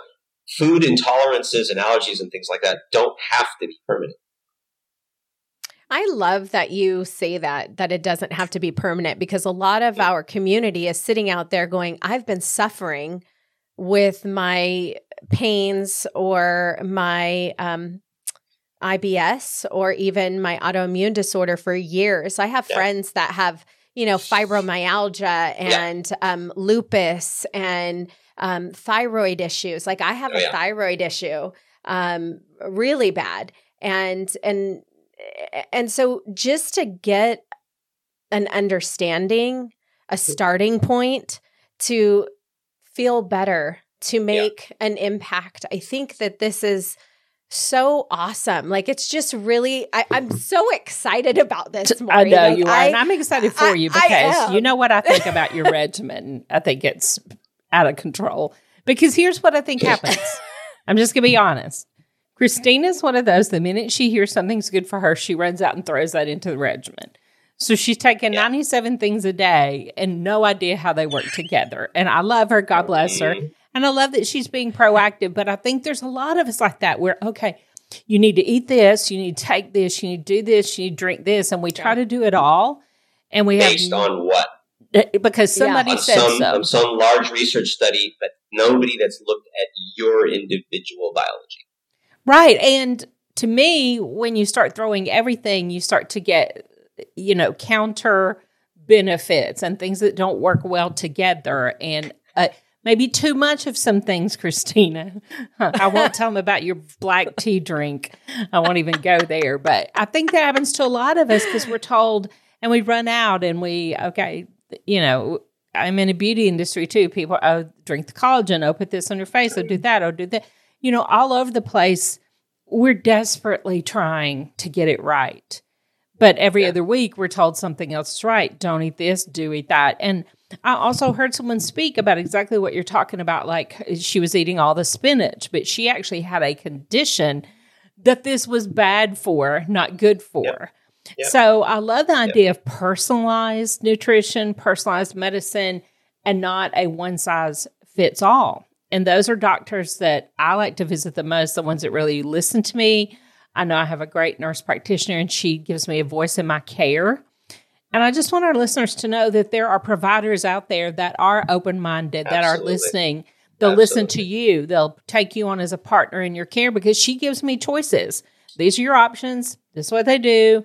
Speaker 3: food intolerances and allergies and things like that don't have to be permanent.
Speaker 2: I love that you say that, that it doesn't have to be permanent because a lot of our community is sitting out there going, I've been suffering with my pains or my um, IBS or even my autoimmune disorder for years. I have
Speaker 3: Yeah.
Speaker 2: friends that have, you know, fibromyalgia and um, lupus and um, thyroid issues. Like I have
Speaker 3: Oh,
Speaker 2: a
Speaker 3: yeah.
Speaker 2: thyroid issue, um, really bad, and and and so just to get an understanding, a starting point to feel better, to make an impact. I think that this is so awesome. Like it's just really, I, I'm so excited about this.
Speaker 1: I know
Speaker 2: Like,
Speaker 1: you are,
Speaker 2: I-
Speaker 1: and I'm excited for
Speaker 2: I-
Speaker 1: you because you know what I think about your regimen. I think it's out of control. Because here's what I think happens. I'm just gonna be honest. Christina's one of those. The minute she hears something's good for her, she runs out and throws that into the regimen. So she's taking 97 things a day and no idea how they work together. And I love her. God bless her.
Speaker 3: Mm-hmm.
Speaker 1: And I love that she's being proactive. But I think there's a lot of us like that where, okay, you need to eat this, you need to take this, you need to do this, you need to drink this. And we try to do it all. And we
Speaker 3: Based
Speaker 1: have
Speaker 3: on what?
Speaker 1: because somebody
Speaker 3: On
Speaker 1: said
Speaker 3: some,
Speaker 1: so.
Speaker 3: on some large research study, but nobody that's looked at your individual biology.
Speaker 1: Right. And to me, when you start throwing everything, you start to get, you know, counter benefits and things that don't work well together. And uh, maybe too much of some things, Christina. I won't tell them about your black tea drink. I won't even go there. But I think that happens to a lot of us because we're told and we run out and we, okay, you know, I'm in a beauty industry too. People, oh, drink the collagen. Oh, put this on your face. Oh, do that. Oh, do that. You know, all over the place. We're desperately trying to get it right. But every
Speaker 3: Yeah.
Speaker 1: other week, we're told something else is right. Don't eat this, do eat that. And I also heard someone speak about exactly what you're talking about. Like she was eating all the spinach, but she actually had a condition that this was bad for, not good for.
Speaker 3: Yep.
Speaker 1: So I love the idea of personalized nutrition, personalized medicine, and not a one size fits all. And those are doctors that I like to visit the most, the ones that really listen to me. I know I have a great nurse practitioner and she gives me a voice in my care. And I just want our listeners to know that there are providers out there that are open minded, that are listening. They'll listen to you, they'll take you on as a partner in your care because she gives me choices. These are your options. This is what they do.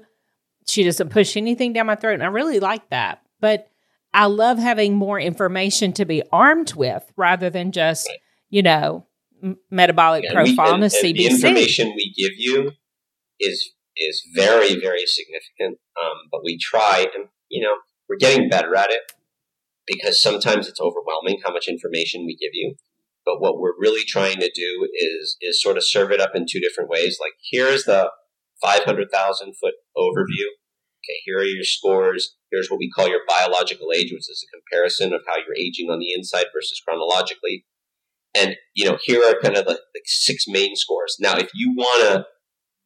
Speaker 1: She doesn't push anything down my throat. And I really like that. But I love having more information to be armed with rather than just, you know, metabolic
Speaker 3: we-
Speaker 1: profile
Speaker 3: and-
Speaker 1: and
Speaker 3: and the
Speaker 1: CBC.
Speaker 3: information we give you is is very very significant. Um, but we try, and you know, we're getting better at it because sometimes it's overwhelming how much information we give you. But what we're really trying to do is is sort of serve it up in two different ways. Like here's the five hundred thousand foot overview. Okay, here are your scores. Here's what we call your biological age, which is a comparison of how you're aging on the inside versus chronologically. And you know, here are kind of like, the six main scores. Now, if you want to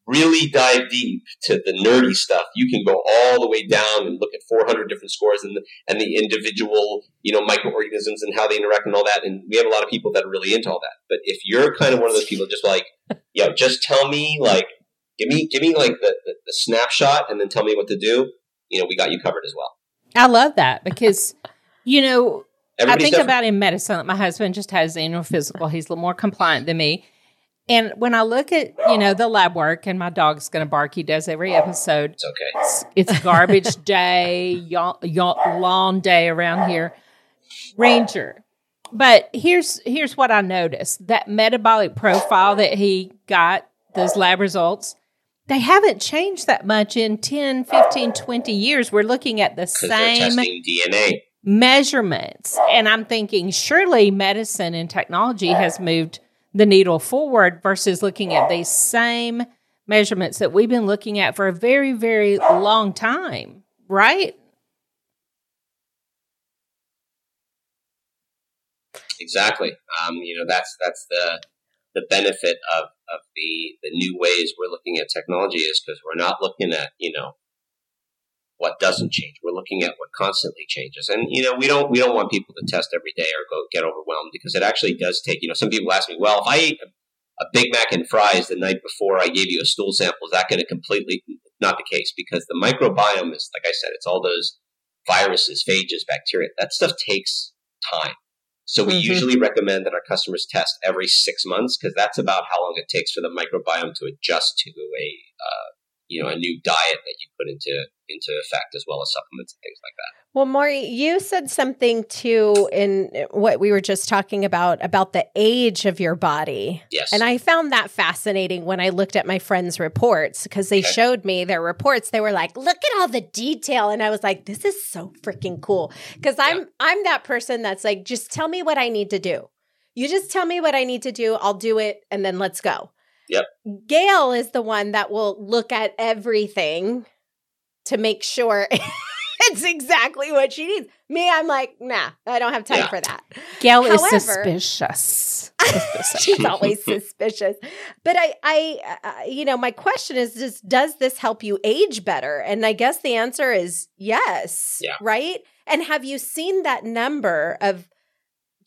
Speaker 3: really dive deep to the nerdy stuff, you can go all the way down and look at 400 different scores and the, and the individual, you know, microorganisms and how they interact and all that. And we have a lot of people that are really into all that. But if you're kind of one of those people, just like, yo, just tell me, like, give me, give me like the, the, the snapshot and then tell me what to do. You know, we got you covered as well.
Speaker 1: I love that because, you know, I think
Speaker 3: different.
Speaker 1: about in medicine. My husband just has his annual physical. He's a little more compliant than me. And when I look at, you know, the lab work, and my dog's going to bark, he does every episode.
Speaker 3: It's okay.
Speaker 1: It's, it's garbage day, yawn, long day around here. Ranger. But here's here's what I noticed. That metabolic profile that he got, those lab results, they haven't changed that much in 10, 15, 20 years. We're looking at the same
Speaker 3: DNA.
Speaker 1: Measurements. And I'm thinking, surely medicine and technology has moved the needle forward versus looking at these same measurements that we've been looking at for a very, very long time, right?
Speaker 3: Exactly. Um, you know, that's that's the the benefit of, of the the new ways we're looking at technology is because we're not looking at you know what doesn't change. We're looking at what constantly changes, and you know we don't we don't want people to test every day or go get overwhelmed because it actually does take. You know, some people ask me, well, if I ate a, Big Mac and fries the night before I gave you a stool sample, is that going to completely not the case because the microbiome is like I said, it's all those viruses, phages, bacteria. That stuff takes time. So we
Speaker 1: Mhm.
Speaker 3: usually recommend that our customers test every six months because that's about how long it takes for the microbiome to adjust to a uh, you know a new diet that you put into into effect as well as supplements and things like that.
Speaker 2: Well, Maury, you said something too in what we were just talking about about the age of your body.
Speaker 3: Yes,
Speaker 2: And I found that fascinating when I looked at my friends' reports because they
Speaker 3: Okay.
Speaker 2: showed me their reports. They were like, "Look at all the detail," and I was like, "This is so freaking cool." Because I'm I'm that person that's like, just tell me what I need to do. You just tell me what I need to do. I'll do it, and then let's go.
Speaker 3: Yep.
Speaker 2: Gail is the one that will look at everything to make sure it's exactly what she needs. Me, I'm like, nah, I don't have time
Speaker 3: Yeah.
Speaker 2: for that.
Speaker 1: Gail is suspicious.
Speaker 2: She's always suspicious. But I, I, uh, you know, my question is, does does this help you age better? And I guess the answer is yes.
Speaker 3: Yeah.
Speaker 2: Right. And have you seen that number of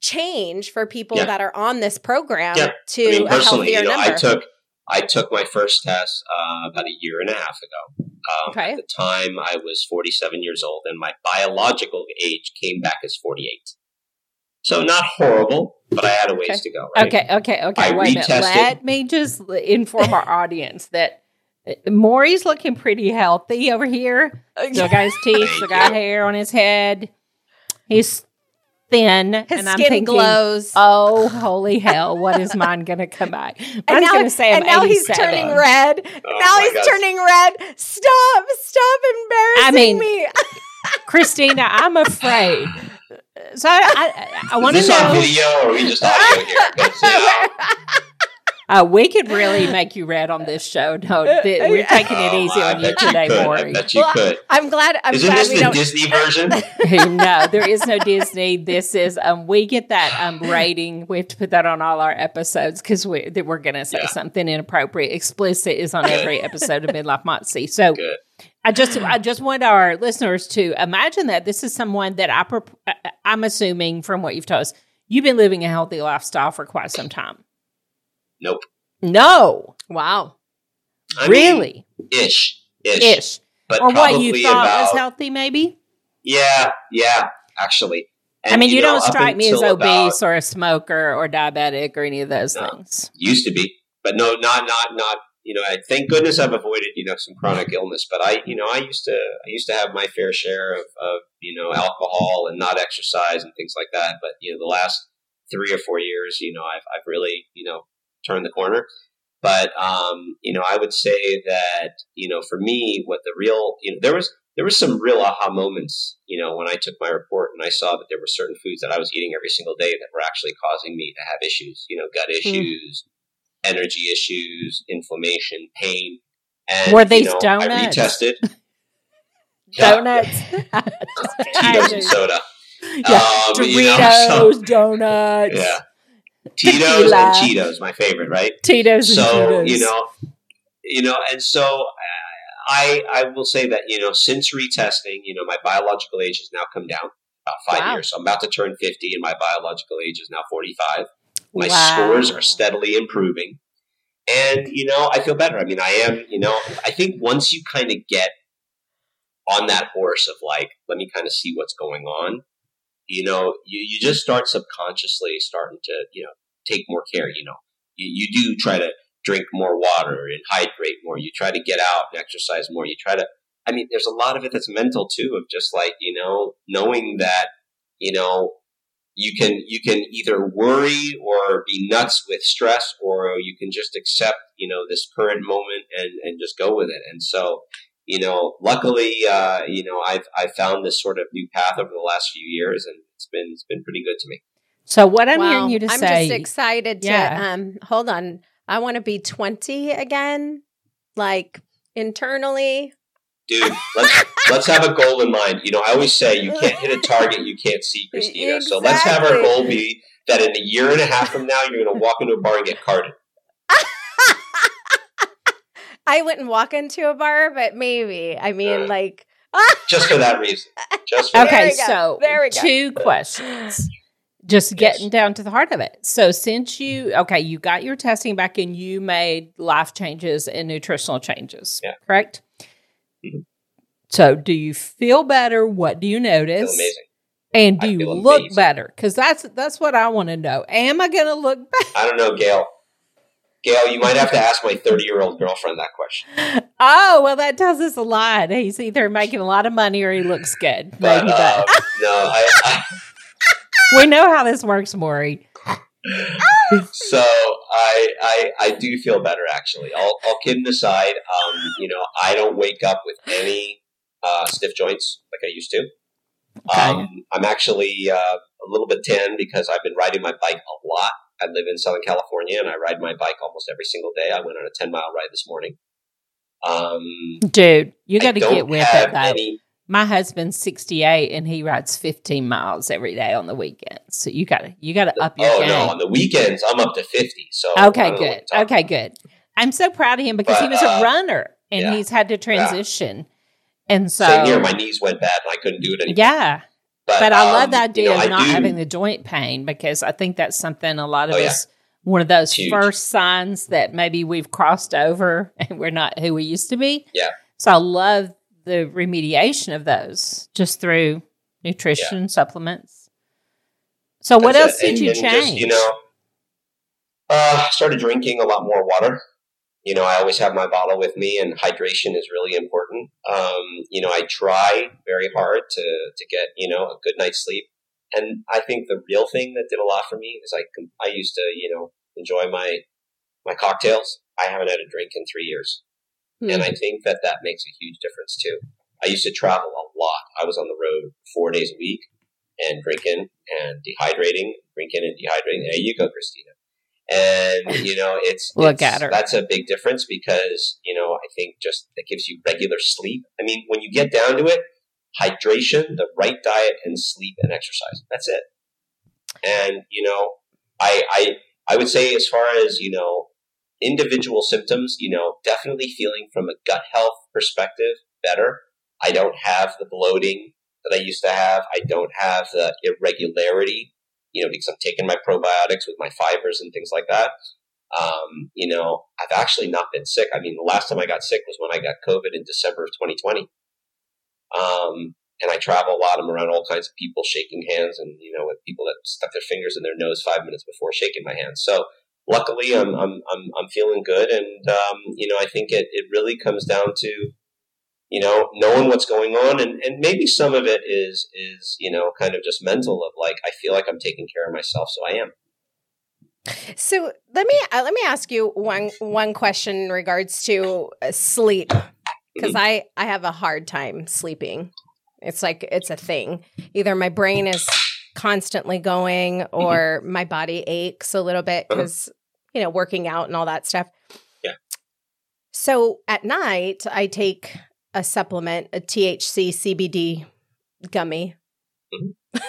Speaker 2: change for people
Speaker 3: Yeah.
Speaker 2: that are on this program
Speaker 3: Yeah.
Speaker 2: to
Speaker 3: I mean,
Speaker 2: a healthier
Speaker 3: you know,
Speaker 2: number?
Speaker 3: I took I took my first test uh, about a year and a half ago. Um,
Speaker 2: Okay.
Speaker 3: At the time, I was 47 years old, and my biological age came back as 48. So not horrible, but I had a ways
Speaker 2: Okay.
Speaker 3: to go. Right?
Speaker 1: Okay, okay, okay.
Speaker 3: I
Speaker 1: Wait
Speaker 3: retested.
Speaker 1: Let me just inform our audience that uh, Maury's looking pretty healthy over here. Still got his teeth, still got hair on his head. He's thin.
Speaker 2: His
Speaker 1: and I'm
Speaker 2: skin
Speaker 1: thinking,
Speaker 2: glows.
Speaker 1: Oh, holy hell. What is mine going to come back?
Speaker 2: and
Speaker 1: Mine's
Speaker 2: now,
Speaker 1: going to say I'm
Speaker 2: and now he's turning red.
Speaker 3: Oh
Speaker 2: now he's
Speaker 3: gosh.
Speaker 2: turning red. Stop! Stop embarrassing
Speaker 1: mean,
Speaker 2: me.
Speaker 1: Christina, I'm afraid. So I, I, I want
Speaker 3: Is
Speaker 1: to
Speaker 3: this on
Speaker 1: know.
Speaker 3: video or are we just audio here? 'Cause, you know,
Speaker 1: Uh, we could really make you red on this show. No, th- we're taking it easy
Speaker 3: I
Speaker 1: on you
Speaker 3: bet
Speaker 1: today,
Speaker 3: could. I
Speaker 1: Maury.
Speaker 3: bet you
Speaker 2: Well,
Speaker 3: could.
Speaker 2: I'm glad. I'm
Speaker 3: Isn't
Speaker 2: glad
Speaker 3: this
Speaker 2: we
Speaker 3: the
Speaker 2: don't.
Speaker 3: Disney version?
Speaker 1: no, there is no Disney. This is um, we get that um rating. We have to put that on all our episodes because we that we're going to say
Speaker 3: Yeah.
Speaker 1: something inappropriate. Explicit is on every episode of Midlife Moxie. So
Speaker 3: Good.
Speaker 1: I just I just want our listeners to imagine that this is someone that I prop- I- I'm assuming from what you've told us you've been living a healthy lifestyle for quite some time.
Speaker 3: Nope.
Speaker 1: No,
Speaker 2: wow.
Speaker 3: I mean,
Speaker 1: really,
Speaker 3: ish, ish,
Speaker 1: ish,
Speaker 3: but
Speaker 1: or what
Speaker 3: probably
Speaker 1: you thought
Speaker 3: about,
Speaker 1: was healthy, maybe.
Speaker 3: Yeah, yeah, actually.
Speaker 1: I mean, you,
Speaker 3: know,
Speaker 1: don't strike me as
Speaker 3: until about-
Speaker 1: obese or a smoker or diabetic or any of those
Speaker 3: No.
Speaker 1: things.
Speaker 3: used to be, but no, not not not. You know, I thank goodness I've avoided you know some chronic illness. But I, you know, I used to I used to have my fair share of, of you know alcohol and not exercise and things like that. But you know, the last three or four years, you know, I've I've really you know turned the corner. But um, you know, I would say that you know, for me, what the real you know, there was there was some real aha moments. You know, when I took my report and I saw that there were certain foods that I was eating every single day that were actually causing me to have issues. You know, gut issues, energy issues, inflammation, pain. And,
Speaker 1: Were these
Speaker 3: you know,
Speaker 1: donuts?
Speaker 3: I retested.
Speaker 1: Donuts,
Speaker 3: Tito's and soda.
Speaker 1: yeah,
Speaker 3: Um, you know,
Speaker 1: Doritos, donuts,
Speaker 3: Yeah. Tito's
Speaker 1: Tequila.
Speaker 3: and Cheetos, my favorite, right?
Speaker 1: Tito's, and
Speaker 3: so
Speaker 1: Cheetos.
Speaker 3: you know you know and so uh, i i will say that you know since retesting you know my biological age has now come down about five
Speaker 2: Wow.
Speaker 3: years so i'm about to turn 50 and my biological age is now 45 my
Speaker 1: Wow.
Speaker 3: scores are steadily improving and you know i feel better i mean i am you know i think once you kind of get on that horse of like let me kind of see what's going on you know you, you just start subconsciously starting to you know take more care you know. You, you do try to drink more water and hydrate more. You try to get out and exercise more. You try to i mean there's a lot of it that's mental too of just like you know knowing that you know you can you can either worry or be nuts with stress or you can just accept you know this current moment and and just go with it. And so you know luckily uh you know i've i've found this sort of new path over the last few years and it's been it's been pretty good to me
Speaker 1: So what I'm
Speaker 2: Wow.
Speaker 1: hearing you to
Speaker 2: I'm
Speaker 1: say,
Speaker 2: just excited to
Speaker 1: Yeah.
Speaker 2: um hold on. I want to be 20 again. Like internally.
Speaker 3: dude let's let's have a goal in mind you know i always say you can't hit a target you can't see christina so let's have our goal be that in a year and a half from now you're going to walk into a bar and get carded
Speaker 2: I wouldn't walk into a bar, but maybe. I mean
Speaker 3: Uh.
Speaker 2: like
Speaker 3: just for that reason just for
Speaker 1: okay,
Speaker 2: There
Speaker 1: so
Speaker 2: There we go.
Speaker 1: two questions. Just getting down to the heart of it. So since you okay, you got your testing back and you made life changes and nutritional changes,
Speaker 3: Yeah.
Speaker 1: correct?
Speaker 3: Mhm.
Speaker 1: So do you feel better? What do you
Speaker 3: Feel
Speaker 1: notice?
Speaker 3: amazing
Speaker 1: And do you look
Speaker 3: amazing.
Speaker 1: better? Because that's that's what I want to know. Am I going to look better?
Speaker 3: i don't know gail Gail, you might have to ask my 30 year old girlfriend that question.
Speaker 1: Oh, well, that tells us a lot. He's either making a lot of money or he looks good.
Speaker 3: But
Speaker 1: Maybe
Speaker 3: um,
Speaker 1: both.
Speaker 3: no, I, I
Speaker 1: We know how this works, Maury.
Speaker 3: so I, I I do feel better actually. I'll, All, all kidding aside, um, you know, I don't wake up with any uh, stiff joints like I used to.
Speaker 1: Okay.
Speaker 3: Um, I'm actually uh, a little bit tan because I've been riding my bike a lot. I live in Southern California and I ride my bike almost every single day. I went on a 10 mile ride this morning. Um,
Speaker 1: Dude, you got to get with it, though.
Speaker 3: any-
Speaker 1: My husband's 68 and he rides 15 miles every day on the weekends. So you got to you got to up your
Speaker 3: oh
Speaker 1: game.
Speaker 3: no, on the weekends I'm up to 50. So
Speaker 1: Okay,
Speaker 3: don't know what
Speaker 1: good. Okay, good. I'm so proud of him because he
Speaker 3: But,
Speaker 1: was a
Speaker 3: uh,
Speaker 1: runner and
Speaker 3: yeah.
Speaker 1: he's had to transition. And so
Speaker 3: Same here. My knees went bad and I couldn't do it anymore.
Speaker 1: Yeah. But I love
Speaker 3: um,
Speaker 1: the
Speaker 3: you
Speaker 1: idea
Speaker 3: know,
Speaker 1: of
Speaker 3: I
Speaker 1: not having the joint pain because I think that's something a lot of
Speaker 3: Oh, yeah.
Speaker 1: us one of those
Speaker 3: Huge.
Speaker 1: first signs that maybe we've crossed over and we're not who we used to be.
Speaker 3: Yeah.
Speaker 1: So I love the remediation of those just through nutrition supplements. So what
Speaker 3: That's
Speaker 1: else
Speaker 3: it.
Speaker 1: did
Speaker 3: And-
Speaker 1: you
Speaker 3: and
Speaker 1: change?
Speaker 3: Just, you know, uh, started drinking a lot more water. You know, I always have my bottle with me, and hydration is really important. Um, you know, I try very hard to to get you know a good night's sleep, and I think the real thing that did a lot for me is I I used to you know enjoy my my cocktails. I haven't had a drink in three years,
Speaker 2: Hmm.
Speaker 3: and I think that that makes a huge difference too. I used to travel a lot. I was on the road four days a week and drinking and dehydrating, drinking and dehydrating. There you go, Christina. And you know, it's
Speaker 1: Look
Speaker 3: it's-
Speaker 1: at her.
Speaker 3: That's a big difference because you know I think just it gives you regular sleep. I mean, when you get down to it, hydration, the right diet, and sleep and exercise. That's it. And you know, I I I would say as far as you know individual symptoms, you know, definitely feeling from a gut health perspective better. I don't have the bloating that I used to have. I don't have the irregularity, you know, because I'm taking my probiotics with my fibers and things like that. Um, you know, I've actually not been sick. I mean, the last time I got sick was when I got COVID in December of 2020. Um, and I travel a lot. I'm around all kinds of people shaking hands and, you know, with people that stuck their fingers in their nose five minutes before shaking my hand. So luckily I'm, I'm, I'm, I'm feeling good. And, um, you know, I think it, it really comes down to, you know, knowing what's going on. And, and maybe some of it is, is, you know, kind of just mental of like, I feel like I'm taking care of myself. So I am.
Speaker 2: So let me uh, let me ask you one one question in regards to uh, sleep because I I have a hard time sleeping. It's like it's a thing. Either my brain is constantly going or my body aches a little bit
Speaker 3: Uh-huh.
Speaker 2: because you know working out and all that stuff.
Speaker 3: Yeah.
Speaker 2: So at night I take a supplement, a THC CBD gummy.
Speaker 3: Mhm.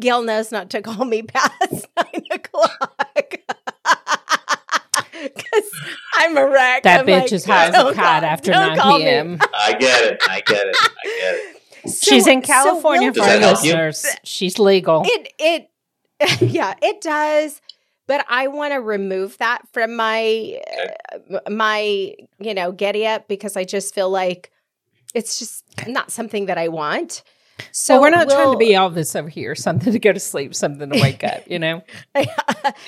Speaker 2: Gail knows not to call me past nine o'clock. Because I'm a wreck.
Speaker 1: that
Speaker 2: I'm
Speaker 1: bitch
Speaker 2: like,
Speaker 1: is high as a
Speaker 2: "Don't
Speaker 1: kite
Speaker 2: call-
Speaker 1: after 9
Speaker 2: call
Speaker 1: p.m.
Speaker 3: I get it. I get it. I get it.
Speaker 1: She's in California
Speaker 2: will
Speaker 1: for
Speaker 3: Does
Speaker 1: our
Speaker 3: that help you?
Speaker 1: listeners. She's legal.
Speaker 2: It it yeah, it does. But I want to remove that from my uh, my you know getty up because I just feel like it's just not something that I want.
Speaker 1: So we're not trying to be all this over here. Something to go to sleep, something to wake up. You know.
Speaker 2: yeah.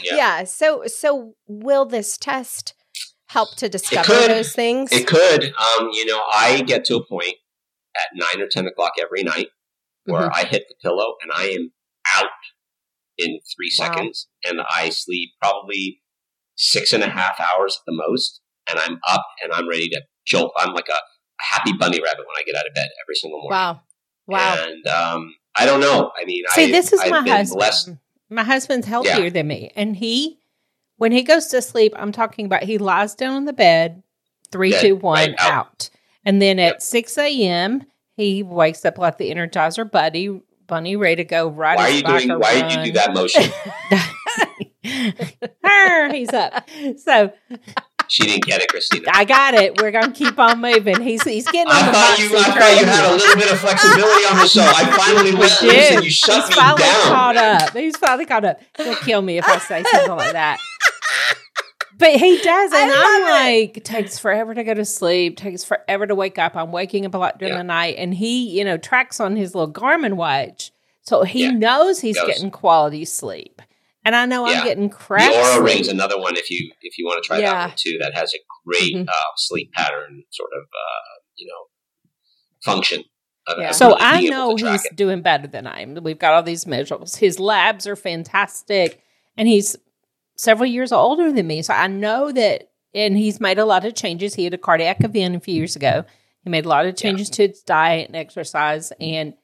Speaker 2: yeah. So so will this test help to discover
Speaker 3: could.
Speaker 2: those things?
Speaker 3: It could. Um, you know, I get to a point at nine or ten o'clock every night where I hit the pillow and I am out in three
Speaker 2: Wow.
Speaker 3: seconds, and I sleep probably six and a half hours at the most, and I'm up and I'm ready to jolt. I'm like a, happy bunny rabbit when I get out of bed every single morning.
Speaker 2: wow. Wow.
Speaker 3: And um, I don't know. I mean,
Speaker 1: See,
Speaker 3: I,
Speaker 1: this is
Speaker 3: I've
Speaker 1: my husband.
Speaker 3: blessed.
Speaker 1: My husband's healthier than me, and he, when he goes to sleep, I'm talking about he lies down on the bed, three,
Speaker 3: Dead,
Speaker 1: two, one,
Speaker 3: right, out.
Speaker 1: out. and then
Speaker 3: Yep.
Speaker 1: at six a.m. he wakes up like the Energizer Buddy bunny, ready to go right.
Speaker 3: Why are you doing? Why
Speaker 1: run.
Speaker 3: did you do that motion?
Speaker 1: Her, he's up. So
Speaker 3: she didn't get it, Christina.
Speaker 1: I got it. We're gonna keep on moving. He's he's getting on
Speaker 3: I thought you. I thought you
Speaker 1: train.
Speaker 3: had a little bit of flexibility on the show. I finally loose, and you shut
Speaker 1: he's
Speaker 3: me
Speaker 1: finally
Speaker 3: down.
Speaker 1: caught up. He's finally caught up. He'll kill me if I say something like that. But he does, and I'm like, it takes forever to go to sleep, takes forever to wake up. I'm waking up a lot during
Speaker 3: Yeah.
Speaker 1: the night, and he, you know, tracks on his little Garmin watch, so he
Speaker 3: Yeah.
Speaker 1: knows he's
Speaker 3: Knows.
Speaker 1: getting quality sleep. And I know
Speaker 3: Yeah.
Speaker 1: I'm getting crap.
Speaker 3: The
Speaker 1: Oura.
Speaker 3: Ring's another one if you if you want to try
Speaker 2: Yeah.
Speaker 3: that one too. That has a great
Speaker 2: Mhm.
Speaker 3: uh, sleep pattern sort of uh, you know function.
Speaker 2: Yeah.
Speaker 1: So I know he's
Speaker 3: it.
Speaker 1: doing better than I am. We've got all these measurables. His labs are fantastic, and he's several years older than me. So I know that, and he's made a lot of changes. He had a cardiac event a few years ago. He made a lot of changes to his diet and exercise, and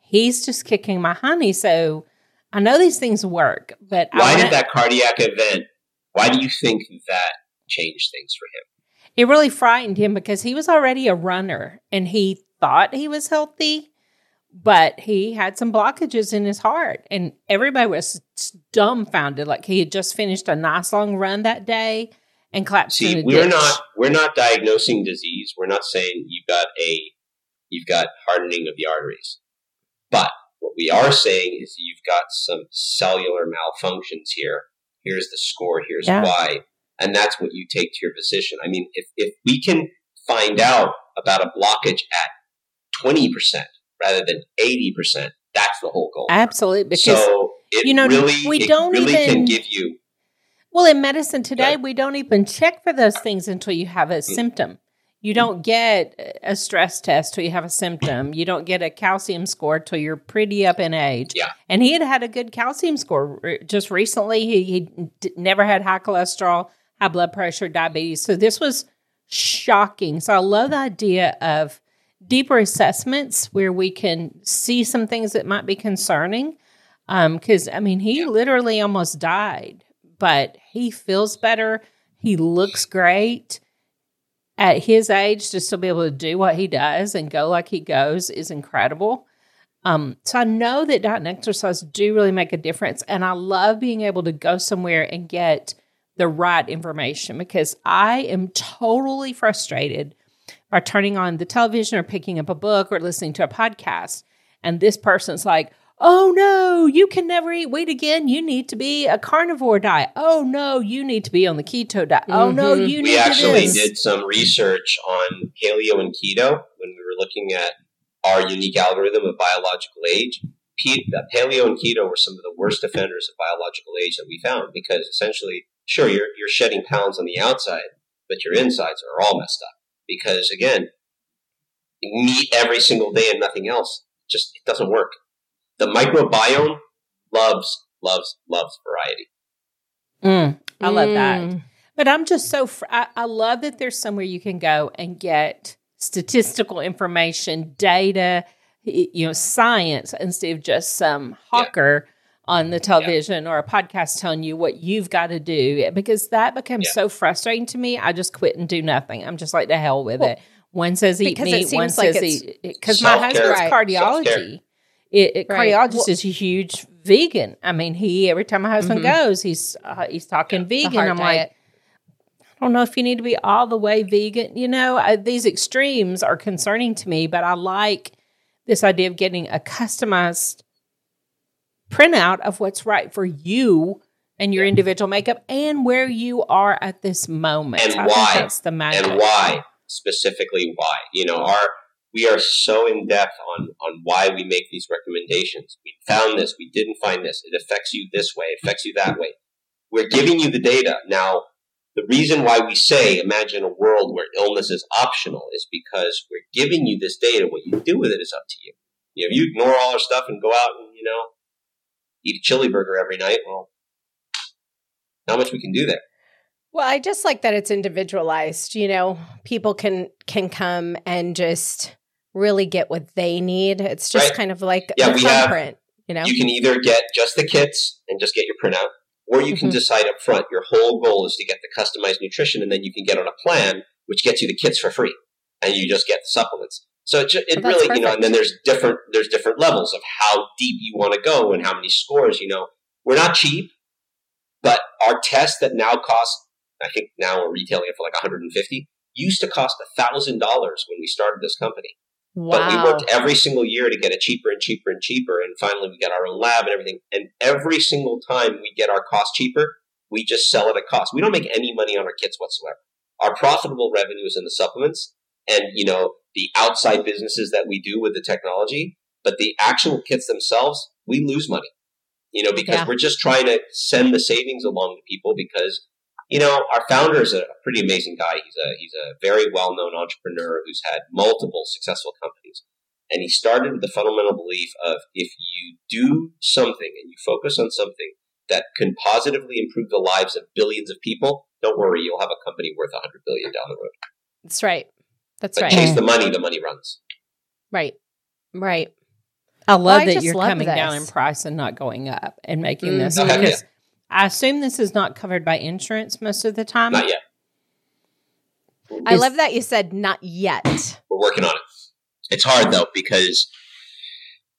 Speaker 1: he's just kicking my honey. So I know these things work, but
Speaker 3: Why
Speaker 1: I
Speaker 3: did
Speaker 1: wanna-
Speaker 3: that cardiac event? Why do you think that changed things for him?
Speaker 1: it really frightened him because he was already a runner and he thought he was healthy, but he had some blockages in his heart. And everybody was dumbfounded. Like he had just finished a nice long run that day and collapsed
Speaker 3: See, we're
Speaker 1: ditch.
Speaker 3: not we're not diagnosing disease. We're not saying you've got a you've got hardening of the arteries. But what we are saying is you've got some cellular malfunctions here. Here's the score, here's
Speaker 1: Yeah.
Speaker 3: why. And that's what you take to your physician. I mean, if if we can find out about a blockage at 20% rather than 80%, that's the whole goal.
Speaker 1: Absolutely. Because,
Speaker 3: so it
Speaker 1: you know,
Speaker 3: really,
Speaker 1: we don't
Speaker 3: really
Speaker 1: even-
Speaker 3: can give you
Speaker 1: well, in medicine today,
Speaker 3: Right.
Speaker 1: we don't even check for those things until you have a
Speaker 3: Mm.
Speaker 1: symptom. You don't get a stress test till you have a symptom. You don't get a calcium score till you're pretty up in age.
Speaker 3: Yeah.
Speaker 1: And he had had a good calcium score just recently. He, he d- never had high cholesterol, high blood pressure, diabetes. So this was shocking. So I love the idea of deeper assessments where we can see some things that might be concerning. Because, I mean, he literally almost died, but he feels better. He looks great at his age to still be able to do what he does and go like he goes is incredible. Um, so I know that diet and exercise do really make a difference, and I love being able to go somewhere and get the right information because I am totally frustrated by turning on the television or picking up a book or listening to a podcast, and this person's like, "Oh no, you can never eat wheat again. You need to be a carnivore diet. Oh no, you need to be on the keto diet. Oh no,
Speaker 2: Mhm.
Speaker 1: you need to."
Speaker 3: we
Speaker 1: to
Speaker 3: actually
Speaker 1: this."
Speaker 3: did some research on paleo and keto when we were looking at our unique algorithm of biological age. Paleo and keto were some of the worst offenders of biological age that we found because essentially, sure, you're, you're shedding pounds on the outside, but your insides are all messed up. Because again, meat every single day and nothing else just it doesn't work. The microbiome loves, loves, loves variety.
Speaker 1: Mm, I love that.
Speaker 2: Mm.
Speaker 1: But I'm just so fr- I, I love that there's somewhere you can go and get statistical information, data, you know, science instead of just some hawker on the television or a podcast telling you what you've got to do because that becomes
Speaker 3: Yeah.
Speaker 1: so frustrating to me. I just quit and do nothing. I'm just like the hell with
Speaker 2: Well,
Speaker 1: it. One says eat meat, one
Speaker 2: like
Speaker 1: says eat because my husband's
Speaker 2: Right.
Speaker 1: cardiology. It, it-
Speaker 2: Right.
Speaker 1: cardiologist
Speaker 2: Well-
Speaker 1: is a huge vegan. I mean, he every time my husband
Speaker 2: Mhm.
Speaker 1: goes, he's uh, he's talking
Speaker 2: The
Speaker 1: vegan. I'm
Speaker 2: diet.
Speaker 1: like, I don't know if you need to be all the way vegan. You know, I, these extremes are concerning to me, but I like this idea of getting a customized printout of what's right for you and your individual makeup and where you are at this moment.
Speaker 3: And
Speaker 1: I
Speaker 3: why.
Speaker 1: that's the magic.
Speaker 3: and why specifically why. You know our we are so in depth on on why we make these recommendations. We found this we didn't find this. It affects you this way it affects you that way. We're giving you the data. Now the reason why we say imagine a world where illness is optional is because we're giving you this data. What you do with it is up to you. You know, if you ignore all our stuff and go out and you know eat a chili burger every night well not much we can do there
Speaker 2: Well, I just like that it's individualized. You know, people can can come and just really get what they need. It's just
Speaker 3: Right.
Speaker 2: kind of like
Speaker 3: Yeah,
Speaker 2: a
Speaker 3: we have-
Speaker 2: thumbprint. You know,
Speaker 3: You can either get just the kits and just get your printout, or you can
Speaker 2: Mhm.
Speaker 3: decide up front. Your whole goal is to get the customized nutrition, and then you can get on a plan which gets you the kits for free, and you just get the supplements. So it, ju- it really, you know, and then there's different there's different levels of how deep you want to go and how many scores. You know, we're not cheap, but our test that now costs, I think now we're retailing it for like 150, used to cost thousand dollars when we started this company. Wow. But we worked every single year to get it cheaper and cheaper and cheaper. And finally, we got our own lab and everything. And every single time we get our cost cheaper, we just sell it at cost. We don't make any money on our kits whatsoever. Our profitable revenue is in the supplements and, you know, the outside businesses that we do with the technology. But the actual kits themselves, we lose money. You know, because
Speaker 2: Yeah.
Speaker 3: we're just trying to send the savings along to people because you know our founder is a pretty amazing guy. He's a he's a very well known entrepreneur who's had multiple successful companies, and he started with the fundamental belief of if you do something and you focus on something that can positively improve the lives of billions of people, don't worry, you'll have a company worth a hundred billion down the road.
Speaker 2: That's right. That's
Speaker 3: But
Speaker 2: right.
Speaker 3: chase the money, the money runs.
Speaker 2: Right. Right.
Speaker 1: I love
Speaker 2: Well, I
Speaker 1: that
Speaker 2: just
Speaker 1: you're
Speaker 2: love
Speaker 1: coming down in price and not going up and making this
Speaker 3: Mhm. Okay,
Speaker 1: because I assume this is not covered by insurance most of the time.
Speaker 3: Not yet.
Speaker 2: I
Speaker 1: Is-
Speaker 2: love that you said not yet.
Speaker 3: We're working on it. It's hard though because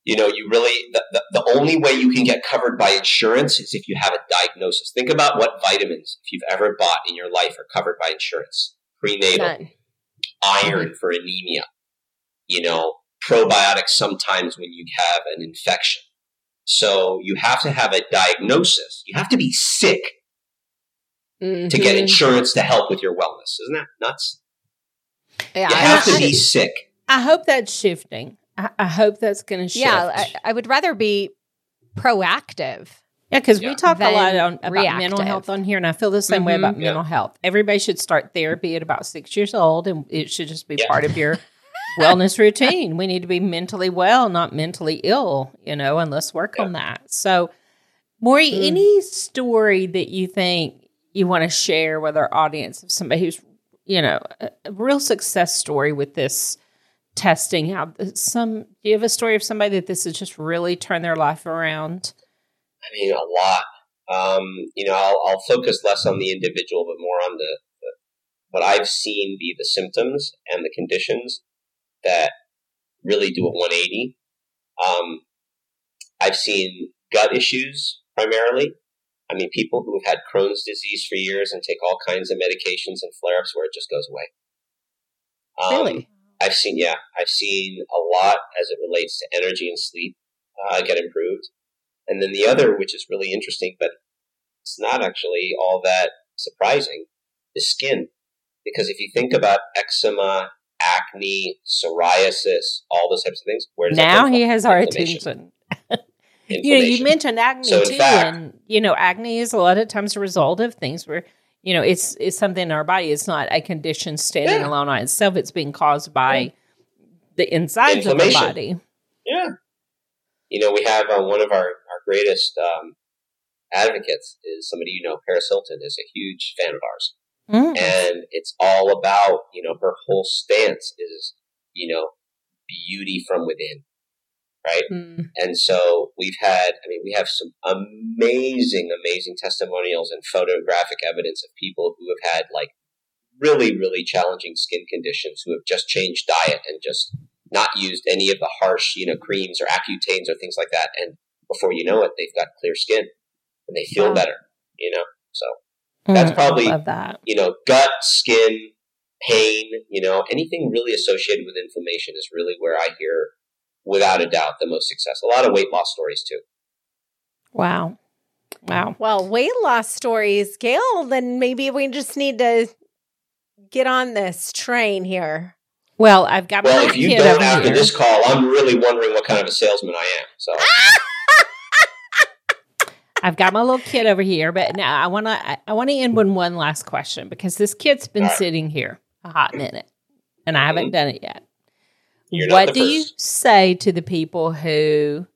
Speaker 3: you know you really the, the, the only way you can get covered by insurance is if you have a diagnosis. Think about what vitamins, if you've ever bought in your life, are covered by insurance. Prenatal,
Speaker 2: None.
Speaker 3: Iron for anemia. You know, probiotics sometimes when you have an infection. So you have to have a diagnosis. You have to be sick to get
Speaker 2: Mhm.
Speaker 3: insurance to help with your wellness. Isn't that nuts?
Speaker 2: Yeah,
Speaker 3: You
Speaker 2: I-
Speaker 3: have to
Speaker 2: I-
Speaker 3: be sick.
Speaker 1: I hope that's shifting. I, I hope that's going to shift.
Speaker 2: Yeah, I, I would rather be proactive.
Speaker 1: Yeah, because
Speaker 3: Yeah.
Speaker 1: we talk a lot on, about mental health on here, and I feel the same way about
Speaker 3: Mhm.
Speaker 1: mental health. Everybody should start therapy at about six years old, and it should just be
Speaker 3: Yeah.
Speaker 1: part of your wellness routine. We need to be mentally well, not mentally ill, you know, and let's work on that. So, Maury,
Speaker 2: Mm.
Speaker 1: any story that you think you want to share with our audience of somebody who's, you know, a, a real success story with this testing? How some do you have a story of somebody that this has just really turned their life around?
Speaker 3: I mean, a lot. Um, you know, I'll, I'll focus less on the individual, but more on the, the what I've seen be the symptoms and the conditions that really do a 180. Um, I've seen gut issues primarily. I mean, people who have had Crohn's disease for years and take all kinds of medications and flare-ups where it just goes away. Um,
Speaker 2: Really?
Speaker 3: I've seen, yeah, I've seen a lot as it relates to energy and sleep uh, get improved. And then the other, which is really interesting, but it's not actually all that surprising, is skin. Because if you think about eczema, acne, psoriasis, all those types of things, where does
Speaker 1: now he has our attention. You know, you mentioned acne
Speaker 3: So
Speaker 1: too,
Speaker 3: fact-
Speaker 1: and you know, acne is a lot of times a result of things where you know it's it's something in our body. It's not a condition standing
Speaker 3: Yeah.
Speaker 1: alone on itself. It's being caused by the insides of the body.
Speaker 3: Yeah. You know, we have uh, one of our, our greatest um, advocates is somebody you know, Paris Hilton is a huge fan of ours.
Speaker 1: Mm.
Speaker 3: And it's all about, you know, her whole stance is, you know, beauty from within, right?
Speaker 2: Mm.
Speaker 3: And so we've had, I mean, we have some amazing, amazing testimonials and photographic evidence of people who have had like really, really challenging skin conditions who have just changed diet and just not used any of the harsh, you know, creams or Accutanes or things like that. And before you know it, they've got clear skin and they feel
Speaker 2: Wow.
Speaker 3: better, you know? So, That's
Speaker 1: Mm,
Speaker 3: probably-
Speaker 1: I that.
Speaker 3: you know, gut, skin, pain, you know, anything really associated with inflammation is really where I hear, without a doubt, the most success. A lot of weight loss stories too.
Speaker 1: Wow, wow.
Speaker 2: Well, weight loss stories, Gail, then maybe we just need to get on this train here.
Speaker 1: Well, I've got my
Speaker 3: Well,
Speaker 1: little
Speaker 3: if you
Speaker 1: kid
Speaker 3: don't after
Speaker 1: here.
Speaker 3: this call, I'm really wondering what kind of a salesman I am. So,
Speaker 1: I've got my little kid over here, but now I want to I, want to end with one last question because this kid's been
Speaker 3: right.
Speaker 1: sitting here a hot minute, and I haven't
Speaker 3: Mhm.
Speaker 1: done it yet.
Speaker 3: You're
Speaker 1: what do you say to the people who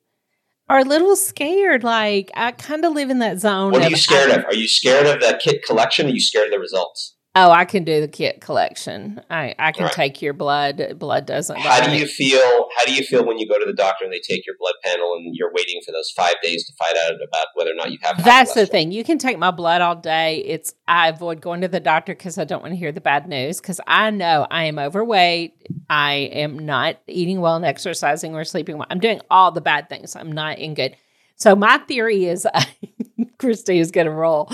Speaker 1: are a little scared? Like I kind of live in that zone.
Speaker 3: what are you scared
Speaker 1: I-
Speaker 3: of? Are you scared of the kit collection? Or are you scared of the results?
Speaker 1: Oh, I can do the kit collection. I I can
Speaker 3: right.
Speaker 1: take your blood. Blood doesn't.
Speaker 3: How do
Speaker 1: me.
Speaker 3: you feel? How do you feel when you go to the doctor and they take your blood panel and you're waiting for those five days to find out about whether or not you have?
Speaker 1: That's the thing. You can take my blood all day. It's I avoid going to the doctor because I don't want to hear the bad news because I know I am overweight. I am not eating well and exercising or sleeping well. I'm doing all the bad things. I'm not in good. So my theory is, Christy is going to roll.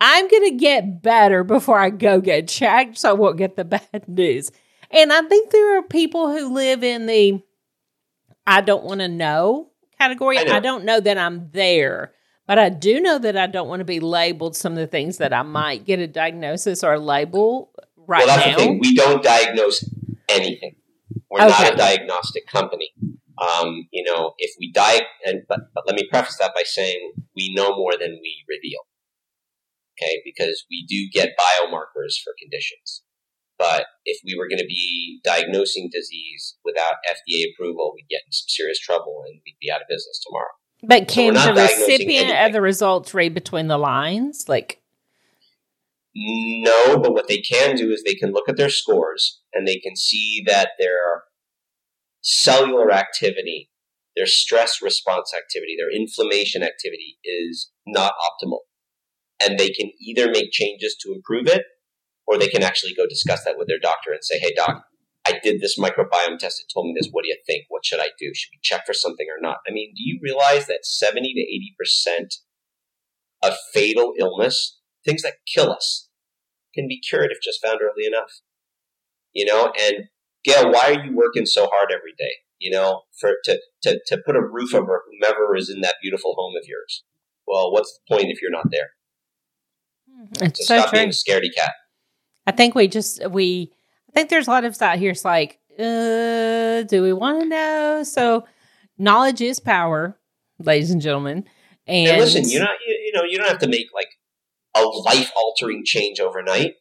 Speaker 1: I'm going to get better before I go get checked, so I won't get the bad news. And I think there are people who live in the I don't want to know category.
Speaker 3: I know.
Speaker 1: I don't know that I'm there. But I do know that I don't want to be labeled some of the things that I might get a diagnosis or a label right now.
Speaker 3: well, that's
Speaker 1: now.
Speaker 3: the thing. We don't diagnose anything. We're not a diagnostic company. Um, you know, if we die, and but, but let me preface that by saying we know more than we reveal. Okay, because we do get biomarkers for conditions. But if we were going to be diagnosing disease without FDA approval, we'd get in some serious trouble and we'd be out of business tomorrow.
Speaker 1: But can
Speaker 3: we're
Speaker 1: the recipient of the results read between the lines? Like,
Speaker 3: No, but what they can do is they can look at their scores and they can see that their cellular activity, their stress response activity, their inflammation activity is not optimal. And they can either make changes to improve it or they can actually go discuss that with their doctor and say, hey, doc, I did this microbiome test. It told me this. What do you think? What should I do? Should we check for something or not? I mean, do you realize that 70 to 80% of fatal illness, things that kill us, can be cured if just found early enough? You know, and Gail, why are you working so hard every day? You know, for to, to, to put a roof over whomever is in that beautiful home of yours. Well, what's the point if you're not there?
Speaker 1: It's
Speaker 3: So,
Speaker 1: so
Speaker 3: stop
Speaker 1: true.
Speaker 3: being a scaredy cat.
Speaker 1: I think we just we I think there's a lot of us out here it's like, uh, do we want to know? So knowledge is power, ladies and gentlemen. And,
Speaker 3: And listen, you're not you, you know you don't have to make like a life altering change overnight.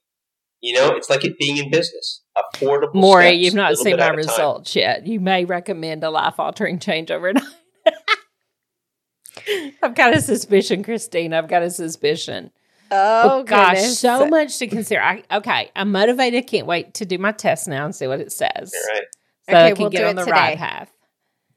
Speaker 3: You know, it's like it being in business. Affordable.
Speaker 1: Maury,
Speaker 3: steps,
Speaker 1: you've not seen my results yet. You may recommend a life altering change overnight. I've got a suspicion, Christine. I've got a suspicion.
Speaker 2: Oh, oh,
Speaker 1: gosh,
Speaker 2: goodness.
Speaker 1: so much to consider. I, okay, I'm motivated. Can't wait to do my test now and see what it says.
Speaker 3: All right.
Speaker 1: So
Speaker 2: Okay,
Speaker 1: I can
Speaker 2: we'll
Speaker 1: get
Speaker 2: do
Speaker 1: on
Speaker 2: it
Speaker 1: the
Speaker 2: today.
Speaker 1: right path.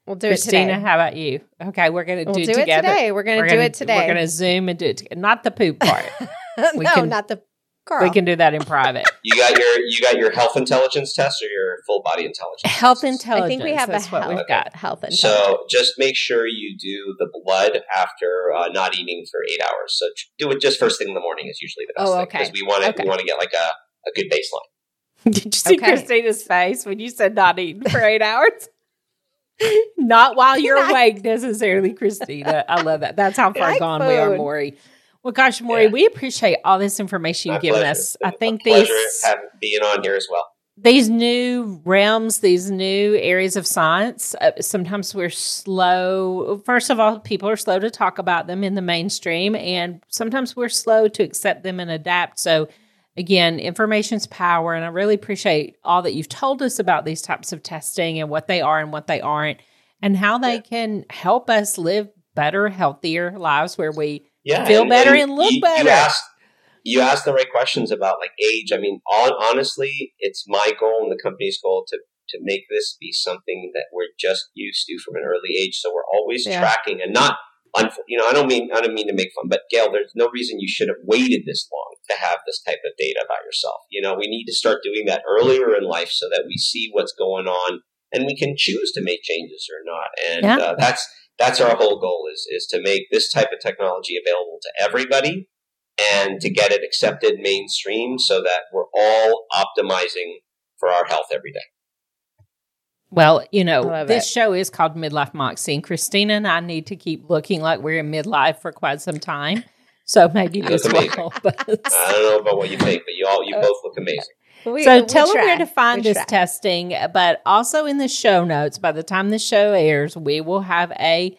Speaker 2: We'll do
Speaker 1: Christina,
Speaker 2: it today.
Speaker 1: how about you? Okay, we're gonna
Speaker 2: We'll
Speaker 1: do,
Speaker 2: do
Speaker 1: it
Speaker 2: it
Speaker 1: together.
Speaker 2: today. We're gonna do
Speaker 1: gonna-
Speaker 2: it today.
Speaker 1: We're gonna zoom and do it together. Not the poop part.
Speaker 2: no,
Speaker 1: can-
Speaker 2: not the girl.
Speaker 1: we can do that in private.
Speaker 3: You got your you got your health intelligence test or your full body intelligence.
Speaker 1: Health
Speaker 3: tests?
Speaker 1: intelligence.
Speaker 2: I think we have
Speaker 1: That's
Speaker 2: a
Speaker 1: what
Speaker 2: health,
Speaker 1: we've got.
Speaker 2: health intelligence.
Speaker 3: So just make sure you do the blood after uh, not eating for eight hours. So do it just first thing in the morning is usually the best
Speaker 2: Oh, okay.
Speaker 3: because we want to
Speaker 2: Okay.
Speaker 3: we want to get like a, a good baseline.
Speaker 1: Did you see
Speaker 2: Okay.
Speaker 1: Christina's face when you said not eating for eight hours? not while you're awake, necessarily, Christina. I love that. That's how far
Speaker 2: Like
Speaker 1: gone we are,
Speaker 2: food.
Speaker 1: Maury. Well, gosh, Maury,
Speaker 3: Yeah.
Speaker 1: we appreciate all this information you've given
Speaker 3: pleasure.
Speaker 1: us. I think these
Speaker 3: having, being on here as well.
Speaker 1: these new realms, these new areas of science, uh, sometimes we're slow. First of all, people are slow to talk about them in the mainstream, and sometimes we're slow to accept them and adapt. So, again, information's power, and I really appreciate all that you've told us about these types of testing and what they are and what they aren't, and how they
Speaker 3: Yeah.
Speaker 1: can help us live better, healthier lives where we
Speaker 3: Yeah,
Speaker 1: Feel better and look
Speaker 3: you,
Speaker 1: better.
Speaker 3: You asked, you asked the right questions about like age. I mean, hon- honestly, it's my goal and the company's goal to to make this be something that we're just used to from an early age. So we're always
Speaker 2: Yeah.
Speaker 3: tracking and not. You know, I don't mean I don't mean to make fun, but Gail, there's no reason you should have waited this long to have this type of data about yourself. You know, we need to start doing that earlier in life so that we see what's going on and we can choose to make changes or not. And
Speaker 1: Yeah.
Speaker 3: uh, that's that's our whole goal is is to make this type of technology available to everybody and to get it accepted mainstream so that we're all optimizing for our health every day.
Speaker 1: Well, you know, this
Speaker 2: it.
Speaker 1: show is called Midlife Moxie, and Christina and I need to keep looking like we're in midlife for quite some time. So maybe this will help us.
Speaker 3: I don't know about what you think, but you all you
Speaker 2: Uh,
Speaker 3: both look amazing.
Speaker 2: We-
Speaker 1: so
Speaker 2: we
Speaker 1: tell them where to find
Speaker 2: We
Speaker 1: this
Speaker 2: try.
Speaker 1: testing, but also in the show notes, by the time the show airs, we will have a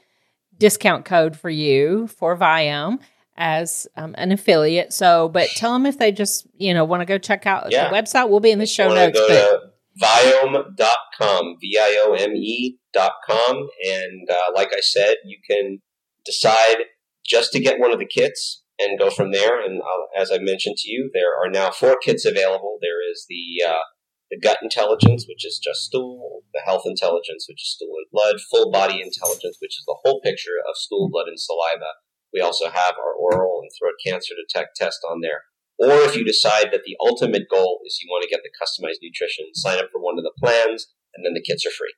Speaker 1: discount code for you for Viome as um, an affiliate. So, but tell them if they just, you know, want to go check out
Speaker 3: Yeah.
Speaker 1: the website. We'll be in the show
Speaker 3: You wanna
Speaker 1: notes.
Speaker 3: Go
Speaker 1: But
Speaker 3: to Viome.com, V I O M E.com. And uh, like I said, you can decide just to get one of the kits and go from there. And uh, as I mentioned to you, there are now four kits available. There is the uh, the gut intelligence, which is just stool, the health intelligence, which is stool and blood, full body intelligence, which is the whole picture of stool, blood, and saliva. We also have our oral and throat cancer detect test on there. Or if you decide that the ultimate goal is you want to get the customized nutrition, sign up for one of the plans, and then the kits are free.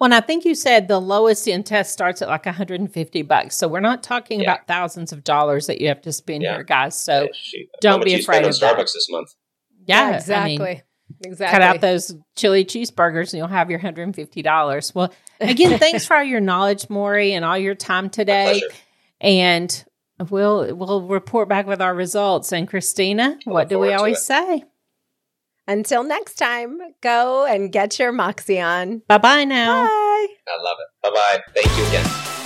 Speaker 1: Well, I think you said the lowest end test starts at like 150 bucks. So we're not talking
Speaker 3: Yeah.
Speaker 1: about thousands of dollars that you have to spend
Speaker 3: Yeah.
Speaker 1: here, guys. So
Speaker 3: Yeah,
Speaker 1: don't be afraid
Speaker 3: spend on
Speaker 1: of that.
Speaker 3: Starbucks this month.
Speaker 1: yeah, I mean,
Speaker 2: exactly. exactly.
Speaker 1: cut out those chili cheeseburgers and you'll have your $150. Well, again, thanks for all your knowledge, Maury, and all your time today.
Speaker 3: pleasure.
Speaker 1: And we'll we'll report back with our results. And Christina, what do we
Speaker 3: forward to
Speaker 1: always
Speaker 3: it.
Speaker 1: say?
Speaker 2: Until next time, go and get your Moxie on.
Speaker 1: Bye bye now.
Speaker 2: Bye.
Speaker 3: I love it. Bye bye. Thank you again.